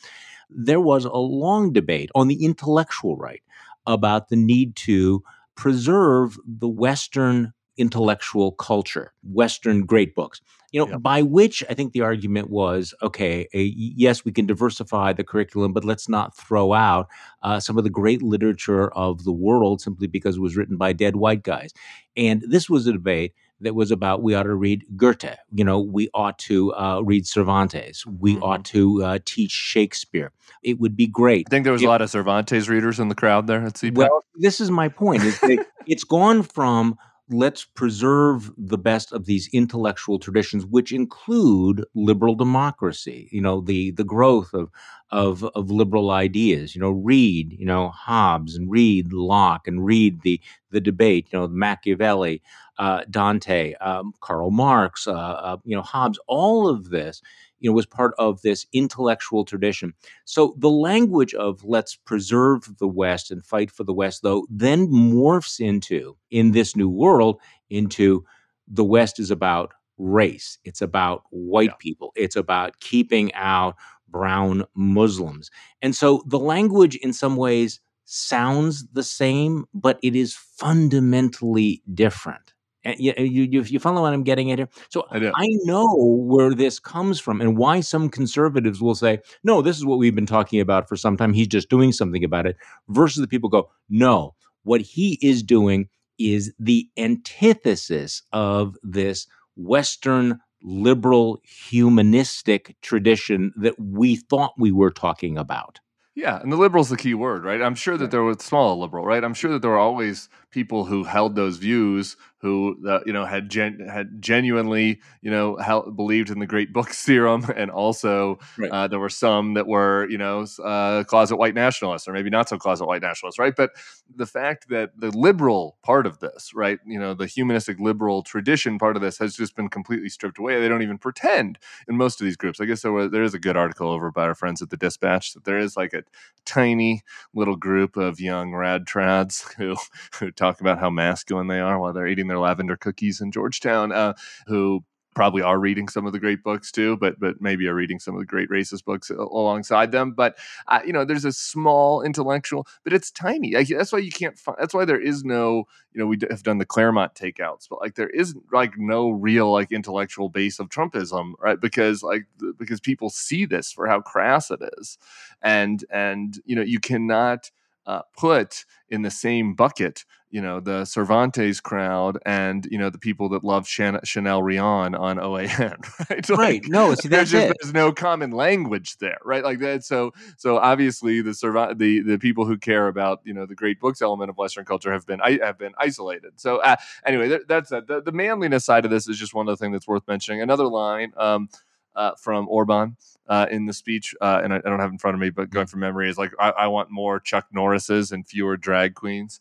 Speaker 1: there was a long debate on the intellectual right about the need to preserve the Western intellectual culture, Western great books. You know, yep. by which I think the argument was okay, a, yes, we can diversify the curriculum, but let's not throw out uh, some of the great literature of the world simply because it was written by dead white guys. And this was a debate that was about we ought to read Goethe. You know, we ought to uh, read Cervantes. We mm-hmm. ought to uh, teach Shakespeare. It would be great.
Speaker 2: I think there was if, a lot of Cervantes readers in the crowd there at CPAC.
Speaker 1: Well, this is my point. It's, it, it's gone from let's preserve the best of these intellectual traditions, which include liberal democracy. You know, the the growth of of of liberal ideas. You know, read you know Hobbes and read Locke and read the the debate. You know, Machiavelli, uh, Dante, um, Karl Marx. Uh, uh, you know, Hobbes. All of this you know was part of this intellectual tradition so the language of let's preserve the west and fight for the west though then morphs into in this new world into the west is about race it's about white yeah. people it's about keeping out brown muslims and so the language in some ways sounds the same but it is fundamentally different you, you, you follow what I'm getting at here? So I, I, know where this comes from and why some conservatives will say, no, this is what we've been talking about for some time. He's just doing something about it. Versus the people go, no, what he is doing is the antithesis of this Western liberal humanistic tradition that we thought we were talking about.
Speaker 2: Yeah, and the liberal's the key word, right? I'm sure that there was small liberal, right? I'm sure that there were always people who held those views who uh, you know had gen- had genuinely you know held, believed in the great books theorem and also right. uh, there were some that were you know uh, closet white nationalists or maybe not so closet white nationalists right? But the fact that the liberal part of this right you know the humanistic liberal tradition part of this has just been completely stripped away. They don't even pretend in most of these groups. I guess there, was, there is a good article over by our friends at the dispatch that there is like a tiny little group of young rad trads who, who talk about how masculine they are while they're eating their lavender cookies in Georgetown, uh, who probably are reading some of the great books too, but but maybe are reading some of the great racist books alongside them. But uh, you know, there's a small intellectual, but it's tiny. Like, that's why you can't. Find, that's why there is no. You know, we have done the Claremont takeouts, but like there isn't like no real like intellectual base of Trumpism, right? Because like because people see this for how crass it is, and and you know you cannot uh, put in the same bucket, you know, the Cervantes crowd and you know the people that love Chanel, Chanel Rion on OAN, right?
Speaker 1: Like, right. No, see, that's
Speaker 2: there's,
Speaker 1: just,
Speaker 2: there's no common language there, right? Like that. So, so obviously the Cerv- the the people who care about you know the great books element of Western culture have been have been isolated. So uh, anyway, that's The, the manliness side of this is just one of the things that's worth mentioning. Another line. Um, uh, from Orban uh, in the speech, uh, and I, I, don't have in front of me, but going from memory is like, I, I, want more Chuck Norrises and fewer drag queens.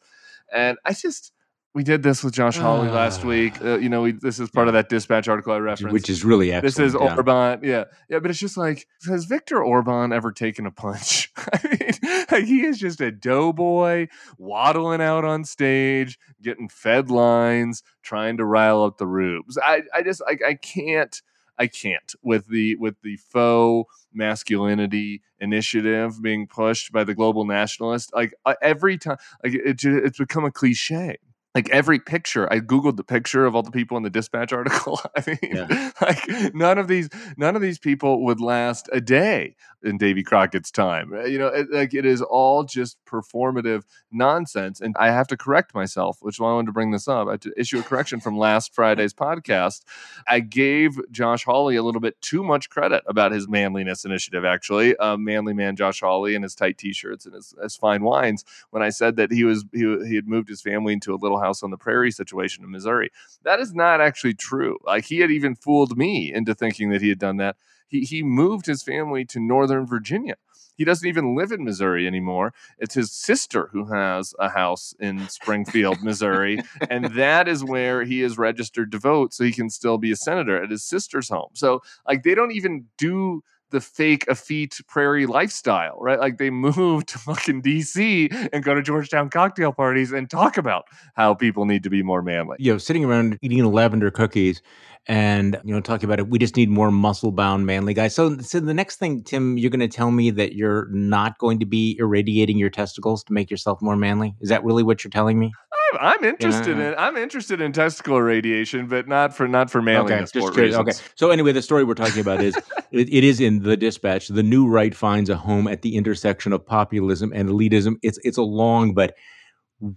Speaker 2: And I just, we did this with Josh Hawley last week. Uh, you know, we, this is part of that dispatch article I referenced,
Speaker 1: which is really
Speaker 2: excellent. This is yeah. Orban, yeah, yeah. But it's just like, has Viktor Orban ever taken a punch? I mean, like he is just a doughboy waddling out on stage, getting fed lines, trying to rile up the rubes. I, I just, like, I can't I can't with the with the faux masculinity initiative being pushed by the global nationalist. Like every time, like it, it's become a cliche like every picture i googled the picture of all the people in the dispatch article. I mean yeah. like none of these none of these people would last a day in davy crockett's time. Uh, you know it, like it is all just performative nonsense and i have to correct myself which is why i wanted to bring this up. I had to issue a correction from last friday's podcast. I gave josh hawley a little bit too much credit about his manliness initiative actually. Uh, manly man josh hawley and his tight t-shirts and his, his fine wines when i said that he was he, he had moved his family into a little house on the prairie situation in Missouri. That is not actually true. Like he had even fooled me into thinking that he had done that. He he moved his family to Northern Virginia. He doesn't even live in Missouri anymore. It's his sister who has a house in Springfield, Missouri, and that is where he is registered to vote so he can still be a senator at his sister's home. So like they don't even do the fake effete prairie lifestyle, right? Like they move to fucking DC and go to Georgetown cocktail parties and talk about how people need to be more manly.
Speaker 1: You know, sitting around eating lavender cookies and you know talking about it we just need more muscle bound manly guys so so the next thing tim you're going to tell me that you're not going to be irradiating your testicles to make yourself more manly is that really what you're telling me
Speaker 2: I'm interested in I'm interested in testicle radiation, but not for not for manliness.
Speaker 1: Okay, just curious. Okay, so anyway, the story we're talking about is it, it is in the Dispatch. The new right finds a home at the intersection of populism and elitism. It's it's a long but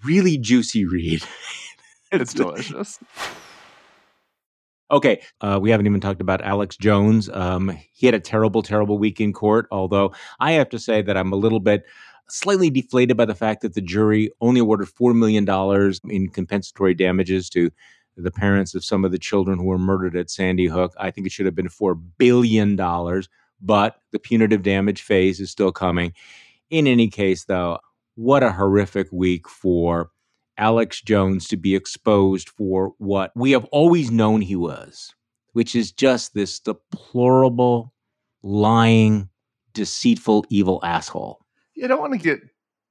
Speaker 1: really juicy read.
Speaker 2: it's delicious.
Speaker 1: Okay, uh, we haven't even talked about Alex Jones. Um, he had a terrible, terrible week in court. Although I have to say that I'm a little bit slightly deflated by the fact that the jury only awarded $4 million in compensatory damages to the parents of some of the children who were murdered at Sandy Hook. I think it should have been $4 billion, but the punitive damage phase is still coming. In any case, though, what a horrific week for Alex Jones to be exposed for what we have always known he was, which is just this deplorable, lying, deceitful, evil asshole.
Speaker 2: You don't want to get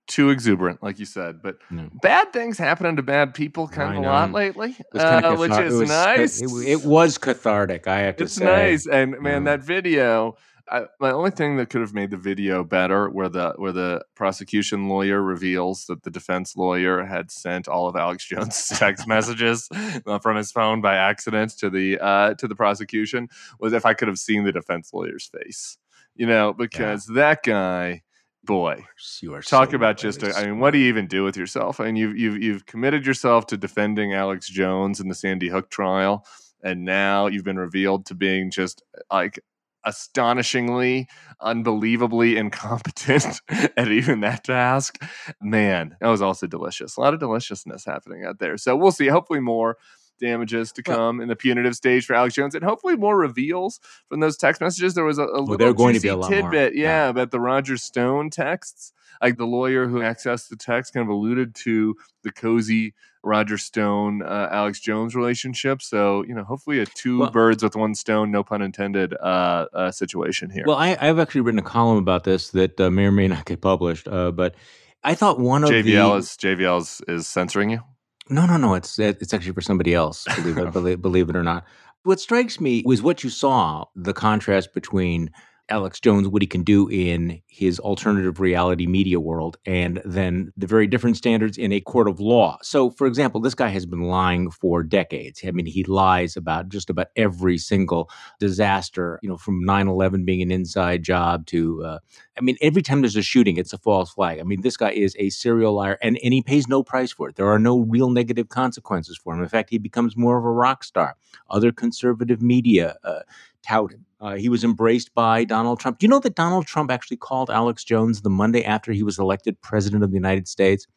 Speaker 2: too exuberant, like you said, but no. bad things happening to bad people kind of a lot lately, uh, which is
Speaker 1: it was,
Speaker 2: nice.
Speaker 1: It, it, was cathartic, I have to
Speaker 2: it's
Speaker 1: say.
Speaker 2: It's nice, and man, that video I, my only thing that could have made the video better, where the where the prosecution lawyer reveals that the defense lawyer had sent all of Alex Jones' text messages uh, from his phone by accident to the uh, to the prosecution, was if I could have seen the defense lawyer's face, you know, because yeah. that guy, boy,
Speaker 1: you are
Speaker 2: talk
Speaker 1: so
Speaker 2: about just. A, I mean, what do you even do with yourself? I mean, you've you've you've committed yourself to defending Alex Jones in the Sandy Hook trial and now you've been revealed to being just like astonishingly, unbelievably incompetent at even that task. Man, that was also delicious. A lot of deliciousness happening out there. So we'll see. Hopefully, more damages to come well, in the punitive stage for Alex Jones, and hopefully more reveals from those text messages. There was a, a well, little going to be a tidbit, yeah, yeah, about the Roger Stone texts. Like the lawyer who accessed the text kind of alluded to the cozy Roger Stone, uh, Alex Jones relationship. So you know, hopefully a two well, birds with one stone, no pun intended, uh, uh, situation here.
Speaker 1: Well, I, have actually written a column about this that uh, may or may not get published, uh, but I thought one of
Speaker 2: JVL
Speaker 1: the,
Speaker 2: is JVL is, is censoring you.
Speaker 1: No, no, no. It's it's actually for somebody else. Believe it, believe, believe it or not. What strikes me was what you saw the contrast between Alex Jones, what he can do in his alternative reality media world, and then the very different standards in a court of law. So, for example, this guy has been lying for decades. I mean, he lies about just about every single disaster, you know, from 9 11 being an inside job to, uh, I mean, every time there's a shooting, it's a false flag. I mean, this guy is a serial liar and, and he pays no price for it. There are no real negative consequences for him. In fact, he becomes more of a rock star. Other conservative media uh, tout him. Uh, he was embraced by Donald Trump. Do you know that Donald Trump actually called Alex Jones the Monday after he was elected president of the United States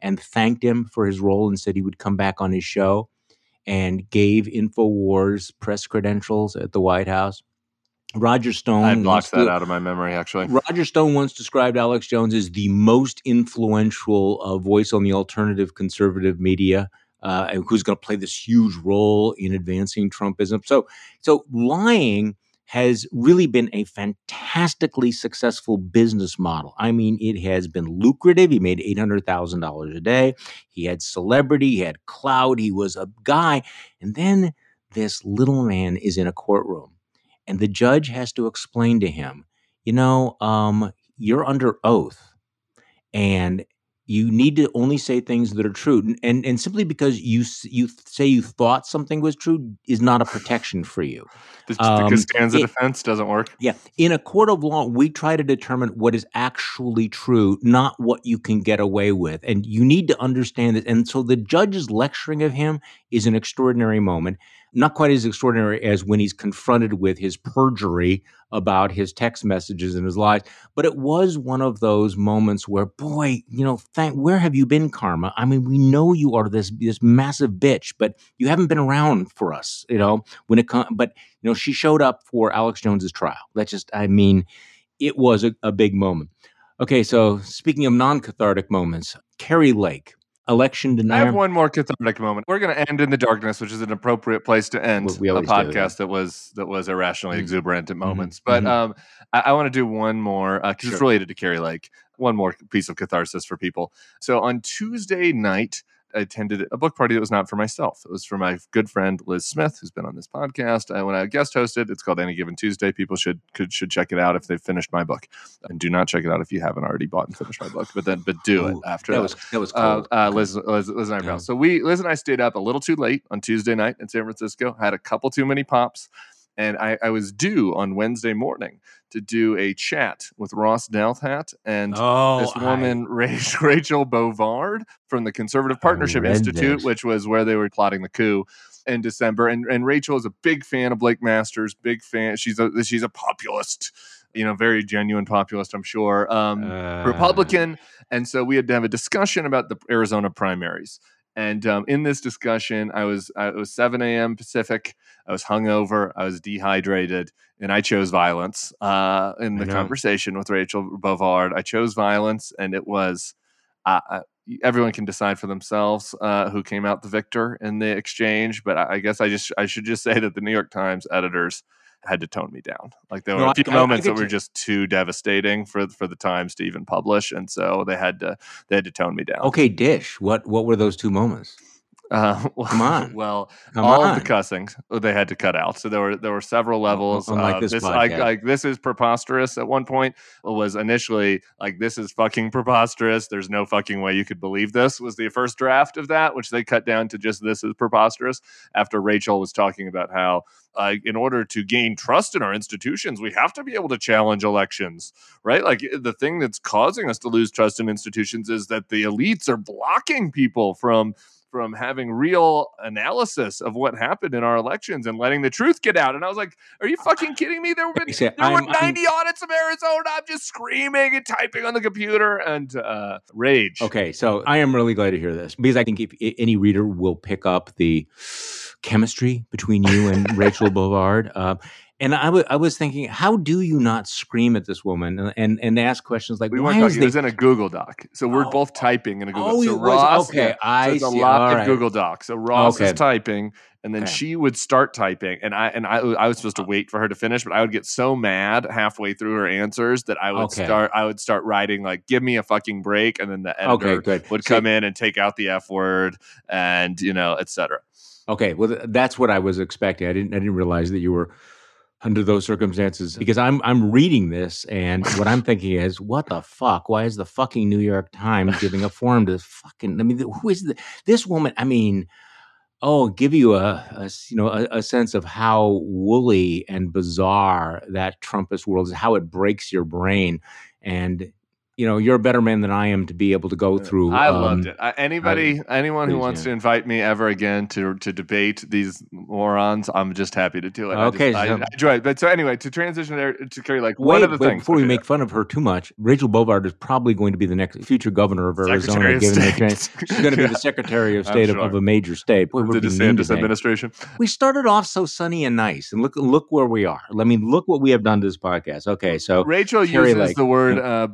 Speaker 1: and thanked him for his role and said he would come back on his show and gave InfoWars press credentials at the White House? Roger Stone.
Speaker 2: I blocked that out of my memory, actually.
Speaker 1: Roger Stone once described Alex Jones as the most influential uh, voice on the alternative conservative media uh, who's going to play this huge role in advancing Trumpism. So, so lying has really been a fantastically successful business model. I mean, it has been lucrative. He made $800,000 a day. He had celebrity, he had clout, he was a guy. And then this little man is in a courtroom, and the judge has to explain to him, you know, um, you're under oath. And you need to only say things that are true and and simply because you you say you thought something was true is not a protection for you.
Speaker 2: The, um, the Costanza defense doesn't work?
Speaker 1: Yeah. In a court of law we try to determine what is actually true not what you can get away with and you need to understand it and so the judge's lecturing of him is an extraordinary moment not quite as extraordinary as when he's confronted with his perjury about his text messages and his lies. But it was one of those moments where, boy, you know, thank where have you been, Karma? I mean, we know you are this this massive bitch, but you haven't been around for us, you know. When it comes, but you know, she showed up for Alex Jones's trial. That just, I mean, it was a, a big moment. Okay, so speaking of non-cathartic moments, Kari Lake election denier.
Speaker 2: I have one more cathartic moment. We're going to end in the darkness, which is an appropriate place to end we, we a podcast that was that was irrationally mm-hmm. exuberant at mm-hmm. moments. Mm-hmm. But mm-hmm. um, I, I want to do one more because uh, sure. it's related to Kari Lake. One more piece of catharsis for people. So on Tuesday night, I attended a book party that was not for myself. It was for my good friend Lis Smith, who's been on this podcast. I, when I guest hosted, it's called Any Given Tuesday. People should could should check it out if they've finished my book, and do not check it out if you haven't already bought and finished my book. But then, but do Ooh, it after that.
Speaker 1: That was that was uh, cold. Uh,
Speaker 2: uh, Lis, Lis, Lis, and I. Yeah. So we Lis and I stayed up a little too late on Tuesday night in San Francisco. Had a couple too many pops and I, I, was due on Wednesday morning to do a chat with Ross Douthat and oh, this woman, I... Rachel Bovard from the Conservative Partnership Institute, which was where they were plotting the coup in December. And and Rachel is a big fan of Blake Masters, big fan. She's a she's a populist you know, very genuine populist, I'm sure, um, uh, Republican. And so we had to have a discussion about the Arizona primaries. And um, in this discussion, I was I, it was 7 a.m. Pacific. I was hungover. I was dehydrated, and I chose violence uh, in the conversation with Rachel Bovard. I chose violence, and it was uh, uh, everyone can decide for themselves uh, who came out the victor in the exchange. But I, I guess I just I should just say that the New York Times editors had to tone me down. Like there were no, a few I, moments I, I that were just too devastating for for the Times to even publish, and so they had to they had to tone me down.
Speaker 1: Okay, Dish. What what were those two moments?
Speaker 2: Uh, well, Come on. Well, Come all on. of the cussing uh, they had to cut out. So there were there were several levels.
Speaker 1: Unlike uh, this,
Speaker 2: this like, like this is preposterous. At one point, it was initially like this is fucking preposterous. There's no fucking way you could believe this. Was the first draft of that, which they cut down to just this is preposterous. After Rachel was talking about how uh, in order to gain trust in our institutions, we have to be able to challenge elections, right? Like the thing that's causing us to lose trust in institutions is that the elites are blocking people from from having real analysis of what happened in our elections and letting the truth get out. And I was like, "Are you fucking kidding me? There, been, there were 90 I'm, audits of Arizona. I'm just screaming and typing on the computer and uh, rage."
Speaker 1: Okay, so I am really glad to hear this because I think if, if any reader will pick up the chemistry between you and Rachel Bovard. Uh, and I, w- I was thinking, how do you not scream at this woman and and, and ask questions like,
Speaker 2: we
Speaker 1: why
Speaker 2: is talking, it was in a Google Doc, so we're oh, both typing in a Google. Oh, so Ross,
Speaker 1: okay, yeah, I
Speaker 2: so
Speaker 1: see.
Speaker 2: a lot of right. Google Docs. So Ross okay. is typing, and then okay. she would start typing, and I and I, I was supposed to wait for her to finish, but I would get so mad halfway through her answers that I would okay. start I would start writing like, "Give me a fucking break," and then the editor would come in and take out the f word, and you know, etc.
Speaker 1: Okay, well, that's what I was expecting. I didn't I didn't realize that you were under those circumstances because I'm I'm reading this and what I'm thinking is what the fuck why is the fucking New York Times giving a forum to fucking I mean who is the, this woman I mean oh give you a, a you know a, a, sense of how woolly and bizarre that Trumpist world is how it breaks your brain and you know, you're a better man than I am to be able to go through.
Speaker 2: I um, loved it. I, anybody, I, anyone who wants yeah. to invite me ever again to to debate these morons, I'm just happy to do it.
Speaker 1: Okay,
Speaker 2: I, just, so, I, enjoy it. But so anyway, to transition there to Kari like
Speaker 1: wait,
Speaker 2: one of the
Speaker 1: wait,
Speaker 2: things
Speaker 1: before we make fun of her too much, Rachel Bovard is probably going to be the next future governor of Arizona. Of given the chance, she's going to be the Secretary of State sure. of, of, a major state.
Speaker 2: Boy, the DeSantis administration.
Speaker 1: We started off so sunny and nice, and look look where we are. I mean, look what we have done to this podcast. Okay, so
Speaker 2: Rachel Kari uses Lake. the word uh,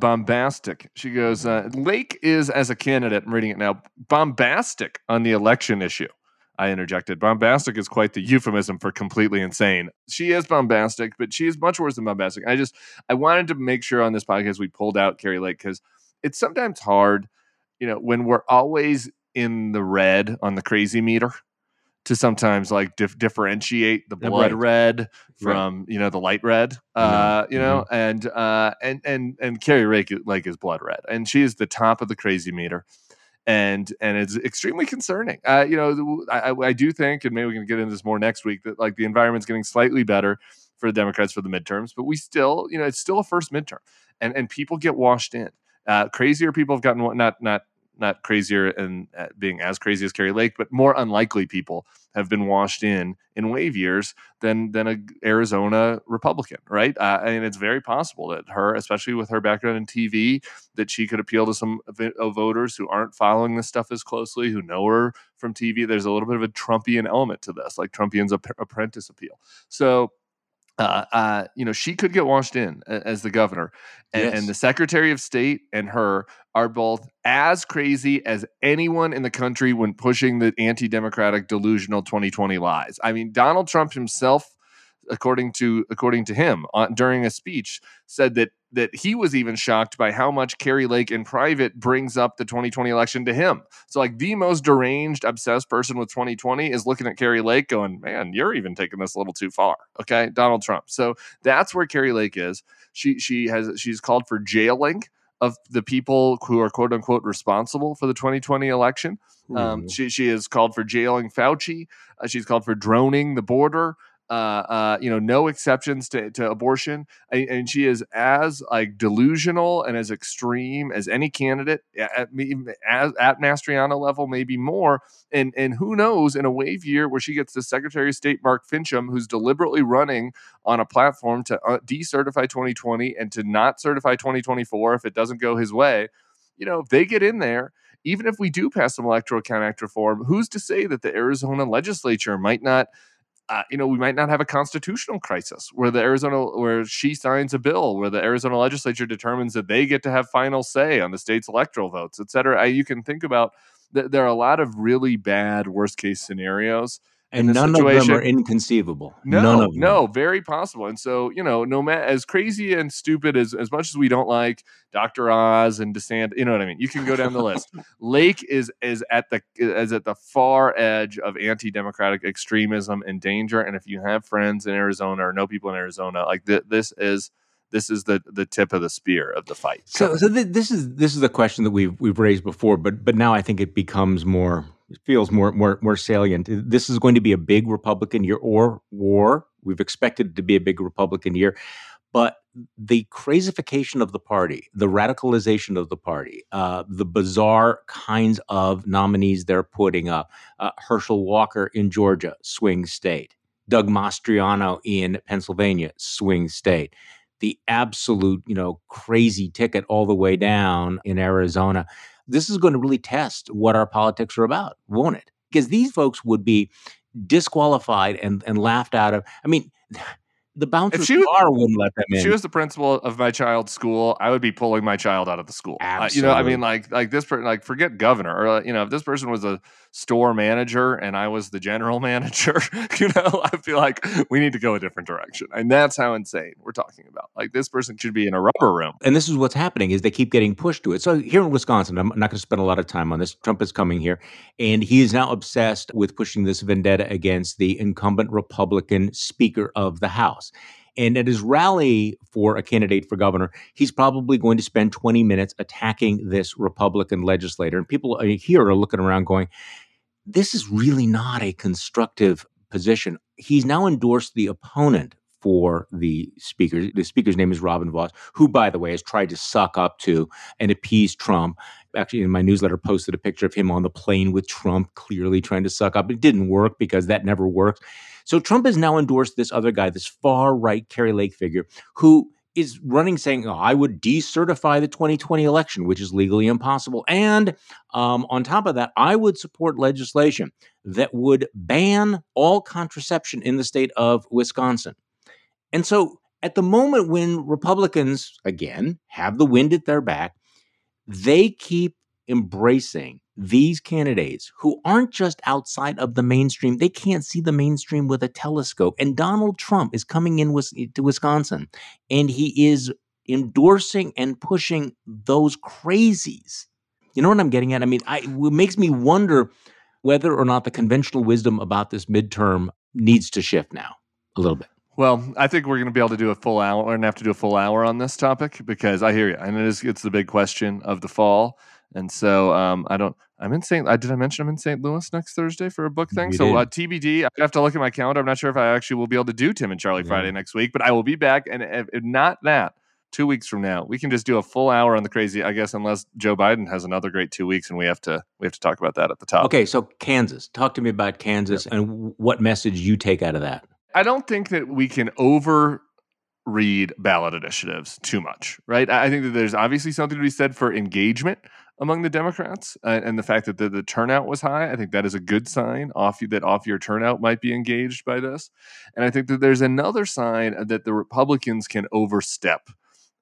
Speaker 2: bombastic. She goes uh, Lake is, as a candidate, I'm reading it now, bombastic on the election issue. I interjected. Bombastic is quite the euphemism for completely insane. She is bombastic, but she is much worse than bombastic. I just, I wanted to make sure on this podcast we pulled out Kari Lake because it's sometimes hard, you know, when we're always in the red on the crazy meter to sometimes like dif- differentiate the blood right. red from right. you know the light red uh mm-hmm. you know mm-hmm. and uh and and and Kari Lake like is blood red and she is the top of the crazy meter and and it's extremely concerning uh you know I, I do think and maybe we can get into this more next week that like the environment's getting slightly better for the democrats for the midterms but we still you know it's still a first midterm and and people get washed in uh crazier people have gotten not not not crazier and uh, being as crazy as Kari Lake, but more unlikely people have been washed in in wave years than than a Arizona Republican, right? Uh, and it's very possible that her, especially with her background in TV, that she could appeal to some voters who aren't following this stuff as closely, who know her from TV. There's a little bit of a Trumpian element to this, like Trumpian's apprentice appeal. So uh, uh, you know, she could get washed in as the governor, and, yes. and, the Secretary of State and her are both as crazy as anyone in the country when pushing the anti-democratic, delusional 2020 lies. I mean, Donald Trump himself according to according to him uh, during a speech said that that he was even shocked by how much Kari Lake in private brings up the 2020 election to him. So like the most deranged obsessed person with 2020 is looking at Kari Lake going, "Man, you're even taking this a little too far." Okay? Donald Trump. So that's where Kari Lake is. She she has she's called for jailing of the people who are quote unquote responsible for the 2020 election. Um, she she has called for jailing Fauci. Uh, she's called for droning the border. Uh, uh, you know, no exceptions to, to abortion, and, and, she is as like delusional and as extreme as any candidate at, at, at Mastriano level, maybe more. And and who knows, in a wave year where she gets the Secretary of State Mark Finchem, who's deliberately running on a platform to uh, decertify 2020 and to not certify 2024 if it doesn't go his way, you know, if they get in there even if we do pass some electoral count act reform, who's to say that the Arizona legislature might not uh, you know, we might not have a constitutional crisis where the Arizona, where she signs a bill, where the Arizona legislature determines that they get to have final say on the state's electoral votes, et cetera. I, you can think about th- there are a lot of really bad worst case scenarios
Speaker 1: and none situation. of them are inconceivable.
Speaker 2: No,
Speaker 1: none of
Speaker 2: them. no, very possible. And so, you know, no matter as crazy and stupid as as much as we don't like Dr. Oz and DeSantis, you know what I mean. You can go down the list. Lake is is at the is at the far edge of anti-democratic extremism and danger. And if you have friends in Arizona or know people in Arizona, like th- this is this is the the tip of the spear of the fight.
Speaker 1: So, so th- this is this is a question that we've we've raised before, but but now I think it becomes more feels more more more salient. This is going to be a big Republican year or war. We've expected it to be a big Republican year, but the crazification of the party, the radicalization of the party, uh, the bizarre kinds of nominees they're putting up. Uh, Herschel Walker in Georgia, swing state. Doug Mastriano in Pennsylvania, swing state. The absolute, you know, crazy ticket all the way down in Arizona this is going to really test what our politics are about, won't it? Because these folks would be disqualified and, and laughed out of. I mean, the bouncer she bar wouldn't let them in.
Speaker 2: If she was the principal of my child's school, I would be pulling my child out of the school. Uh, you know, I mean, like like this person, like forget governor, or uh, you know, if this person was a store manager and I was the general manager, you know, I feel like we need to go a different direction, and that's how insane we're talking about. Like this person should be in a rubber room.
Speaker 1: And this is what's happening: is they keep getting pushed to it. So here in Wisconsin, I'm not going to spend a lot of time on this. Trump is coming here, and he is now obsessed with pushing this vendetta against the incumbent Republican Speaker of the House. House. And at his rally for a candidate for governor, he's probably going to spend 20 minutes attacking this Republican legislator. And people uh, here are looking around going, this is really not a constructive position. He's now endorsed the opponent for the speaker. The speaker's name is Robin Vos, who, by the way, has tried to suck up to and appease Trump. Actually, in my newsletter, posted a picture of him on the plane with Trump, clearly trying to suck up. It didn't work because that never works. So Trump has now endorsed this other guy, this far right Kari Lake figure, who is running saying, oh, I would decertify the 2020 election, which is legally impossible. And um, on top of that, I would support legislation that would ban all contraception in the state of Wisconsin. And so at the moment when Republicans, again, have the wind at their back, they keep embracing these candidates who aren't just outside of the mainstream, they can't see the mainstream with a telescope. And Donald Trump is coming in to Wisconsin and he is endorsing and pushing those crazies. You know what I'm getting at? I mean, I, it makes me wonder whether or not the conventional wisdom about this midterm needs to shift now a little bit.
Speaker 2: Well, I think we're going to be able to do a full hour. We're going to have to do a full hour on this topic because I hear you, and it is it's the big question of the fall. And so um, I don't. I'm in St. I did I mention I'm in St. Louis next Thursday for a book thing. You so uh, TBD. I have to look at my calendar. I'm not sure if I actually will be able to do Tim and Charlie yeah. Friday next week, but I will be back. And if, if not that, two weeks from now, we can just do a full hour on the crazy. I guess unless Joe Biden has another great two weeks, and we have to we have to talk about that at the top.
Speaker 1: Okay, so Kansas. Talk to me about Kansas yep. and what message you take out of that.
Speaker 2: I don't think that we can over read ballot initiatives too much, right? I think that there's obviously something to be said for engagement among the Democrats, uh, and the fact that the, the, turnout was high, I think that is a good sign. Off that off your turnout might be engaged by this, and I think that there's another sign that the Republicans can overstep.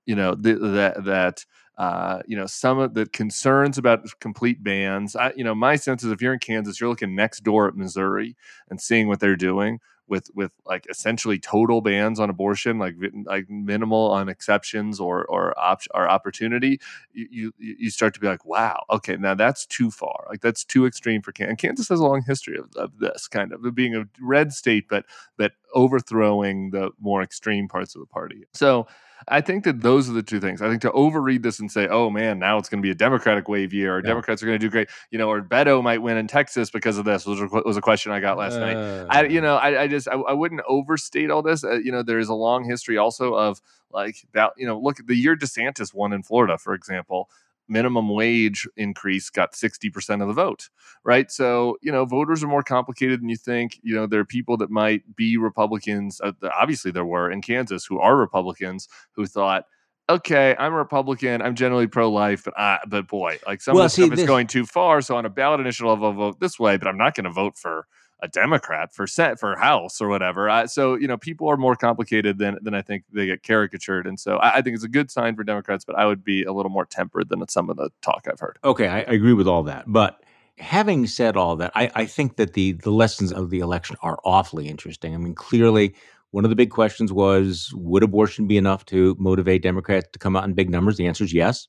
Speaker 2: You know th- that that uh, you know some of the concerns about complete bans. I, you know, my sense is if you're in Kansas, you're looking next door at Missouri and seeing what they're doing with with like essentially total bans on abortion, like like minimal on exceptions or or op- or opportunity, you, you you start to be like, wow, okay, now that's too far. Like that's too extreme for Kansas. Kansas has a long history of, of this kind of, of being a red state, but but overthrowing the more extreme parts of the party. So I think that those are the two things. I think to overread this and say, "Oh man, now it's going to be a Democratic wave year," or yeah. Democrats are going to do great, you know, or Beto might win in Texas because of this was was a question I got last uh, night. I, you know, I, I just I, I, wouldn't overstate all this. Uh, you know, there is a long history also of like that. You know, look at the year DeSantis won in Florida, for example minimum wage increase got 60% of the vote, right? So, you know, voters are more complicated than you think. You know, there are people that might be Republicans. Uh, obviously, there were in Kansas who are Republicans who thought, okay, I'm a Republican. I'm generally pro life, but I, but boy, like some well, of this see, stuff is going too far. So on a ballot initiative, I'll vote this way, but I'm not going to vote for a Democrat for set for House or whatever. I, so you know, people are more complicated than than I think they get caricatured, and so I, I, think it's a good sign for Democrats. But I would be a little more tempered than some of the talk I've heard.
Speaker 1: Okay, I, I agree with all that, but. Having said all that, I, I think that the the lessons of the election are awfully interesting. I mean, clearly, one of the big questions was would abortion be enough to motivate Democrats to come out in big numbers? The answer is yes.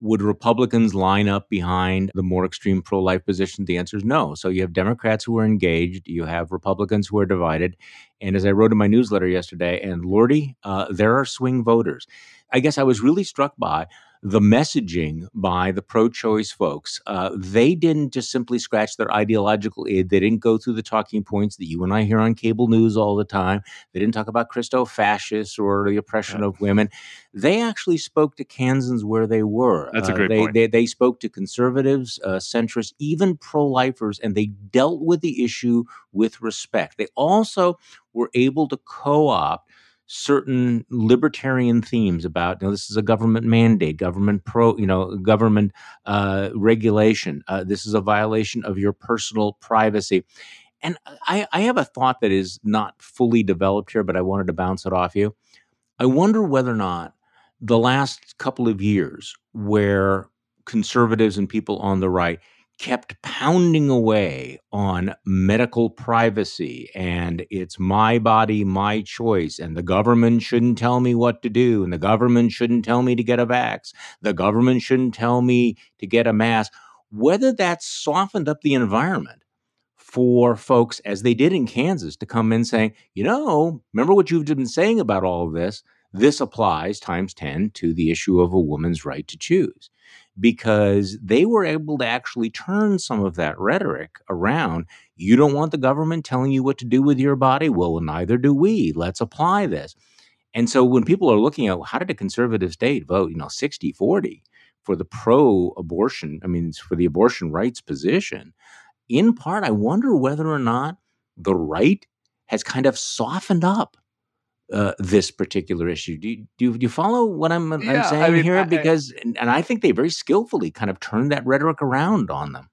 Speaker 1: Would Republicans line up behind the more extreme pro life position? The answer is no. So you have Democrats who are engaged, you have Republicans who are divided. And as I wrote in my newsletter yesterday, and Lordy, uh, there are swing voters. I guess I was really struck by the messaging by the pro choice folks. Uh, they didn't just simply scratch their ideological id. They didn't go through the talking points that you and I hear on cable news all the time. They didn't talk about Christo fascists or the oppression yeah. of women. They actually spoke to Kansans where they were.
Speaker 2: That's a uh, great
Speaker 1: uh, they,
Speaker 2: point.
Speaker 1: They, they spoke to conservatives, uh, centrists, even pro lifers, and they dealt with the issue with respect. They also were able to co opt certain libertarian themes about you know this is a government mandate government pro you know government uh, regulation uh, this is a violation of your personal privacy. And I, I have a thought that is not fully developed here but i wanted to bounce it off you. I wonder whether or not the last couple of years where conservatives and people on the right kept pounding away on medical privacy and it's my body, my choice, and the government shouldn't tell me what to do, and the government shouldn't tell me to get a vax, the government shouldn't tell me to get a mask, whether that's softened up the environment for folks as they did in Kansas to come in saying, you know, remember what you've been saying about all of this? This applies times 10 to the issue of a woman's right to choose because they were able to actually turn some of that rhetoric around. You don't want the government telling you what to do with your body? Well, neither do we. Let's apply this. And so when people are looking at how did a conservative state vote, you know, 60 40 for the pro abortion, I mean, for the abortion rights position, in part, I wonder whether or not the right has kind of softened up uh, this particular issue. Do you, do you, do you follow what I'm, yeah, I'm saying I mean, here? because I, and I think they very skillfully kind of turned that rhetoric around on them.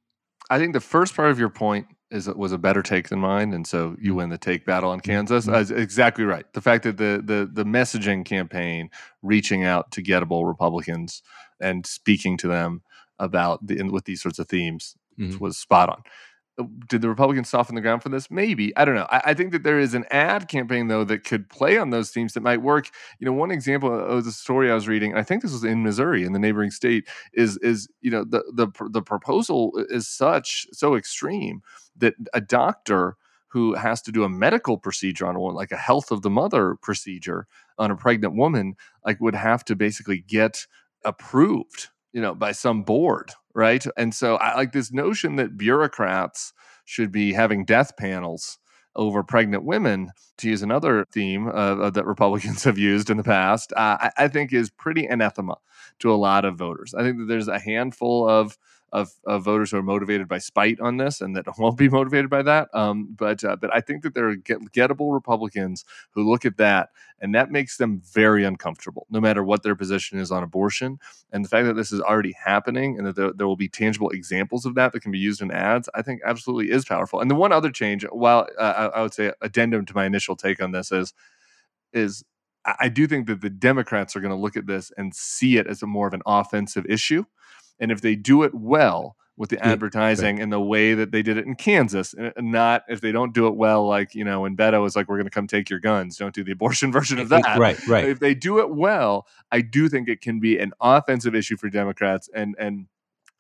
Speaker 2: I think the first part of your point is was a better take than mine, and so you mm-hmm. win the take battle on Kansas. Mm-hmm. Uh, exactly right. The fact that the the the messaging campaign, reaching out to gettable Republicans and speaking to them about the, with these sorts of themes mm-hmm. was spot on Uh, did the Republicans soften the ground for this? Maybe. I don't know. I, I, think that there is an ad campaign though that could play on those themes that might work. You know, one example of the story I was reading, I think this was in Missouri, in the neighboring state, is is you know the the the proposal is such so extreme that a doctor who has to do a medical procedure on a one, like a health of the mother procedure on a pregnant woman, like would have to basically get approved you know, by some board, right? And so I like this notion that bureaucrats should be having death panels over pregnant women, to use another theme uh, that Republicans have used in the past, uh, I, I, think is pretty anathema to a lot of voters. I think that there's a handful of of, of voters who are motivated by spite on this and that won't be motivated by that. Um, but uh, but I think that there are get, gettable Republicans who look at that and that makes them very uncomfortable, no matter what their position is on abortion. And the fact that this is already happening and that there, there will be tangible examples of that that can be used in ads, I think absolutely is powerful. And the one other change, while uh, I, I would say addendum to my initial take on this is is I do think that the Democrats are going to look at this and see it as a more of an offensive issue and if they do it well with the advertising yeah, and the way that they did it in Kansas, and not if they don't do it well, like you know, when Beto was like, "We're going to come take your guns," don't do the abortion version of eh, that.
Speaker 1: Right, right.
Speaker 2: If they do it well, I do think it can be an offensive issue for Democrats, and and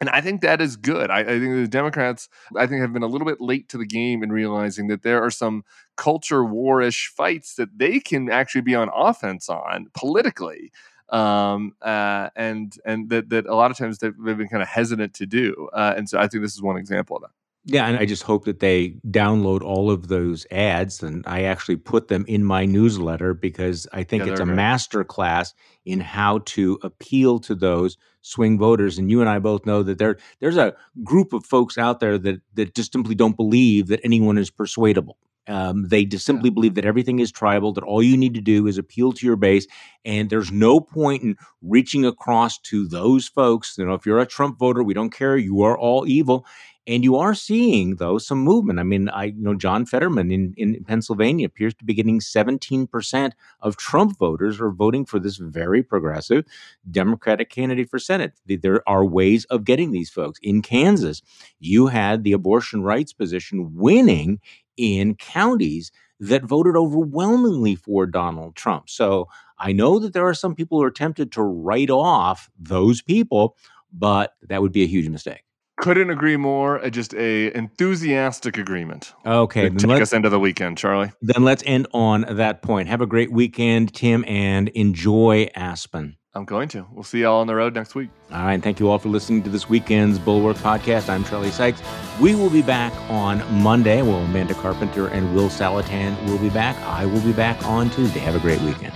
Speaker 2: And I think that is good. I, I, think the Democrats, I think, have been a little bit late to the game in realizing that there are some culture warish fights that they can actually be on offense on politically. Um, uh, and and that, that a lot of times they've, been kind of hesitant to do. Uh, and so I think this is one example of that.
Speaker 1: Yeah, and I just hope that they download all of those ads and I actually put them in my newsletter because I think yeah, it's a great. master class in how to appeal to those swing voters. And you and I both know that there there's a group of folks out there that that just simply don't believe that anyone is persuadable. Um, they just simply yeah. believe that everything is tribal, that all you need to do is appeal to your base. And there's no point in reaching across to those folks. You know, if you're a Trump voter, we don't care. You are all evil. And you are seeing, though, some movement. I mean, I you know John Fetterman in, in Pennsylvania appears to be getting 17% of Trump voters are voting for this very progressive Democratic candidate for Senate. There are ways of getting these folks. In Kansas, you had the abortion rights position winning in counties that voted overwhelmingly for Donald Trump. So I know that there are some people who are tempted to write off those people, but that would be a huge mistake.
Speaker 2: Couldn't agree more. Uh, just a enthusiastic agreement.
Speaker 1: Okay,
Speaker 2: take us into the weekend, Charlie.
Speaker 1: Then let's end on that point. Have a great weekend, Tim, and enjoy Aspen.
Speaker 2: I'm going to. We'll see y'all on the road next week.
Speaker 1: All right. Thank you all for listening to this weekend's Bulwark podcast. I'm Charlie Sykes. We will be back on Monday. Well, Amanda Carpenter and Will Saletan will be back. I will be back on Tuesday. Have a great weekend.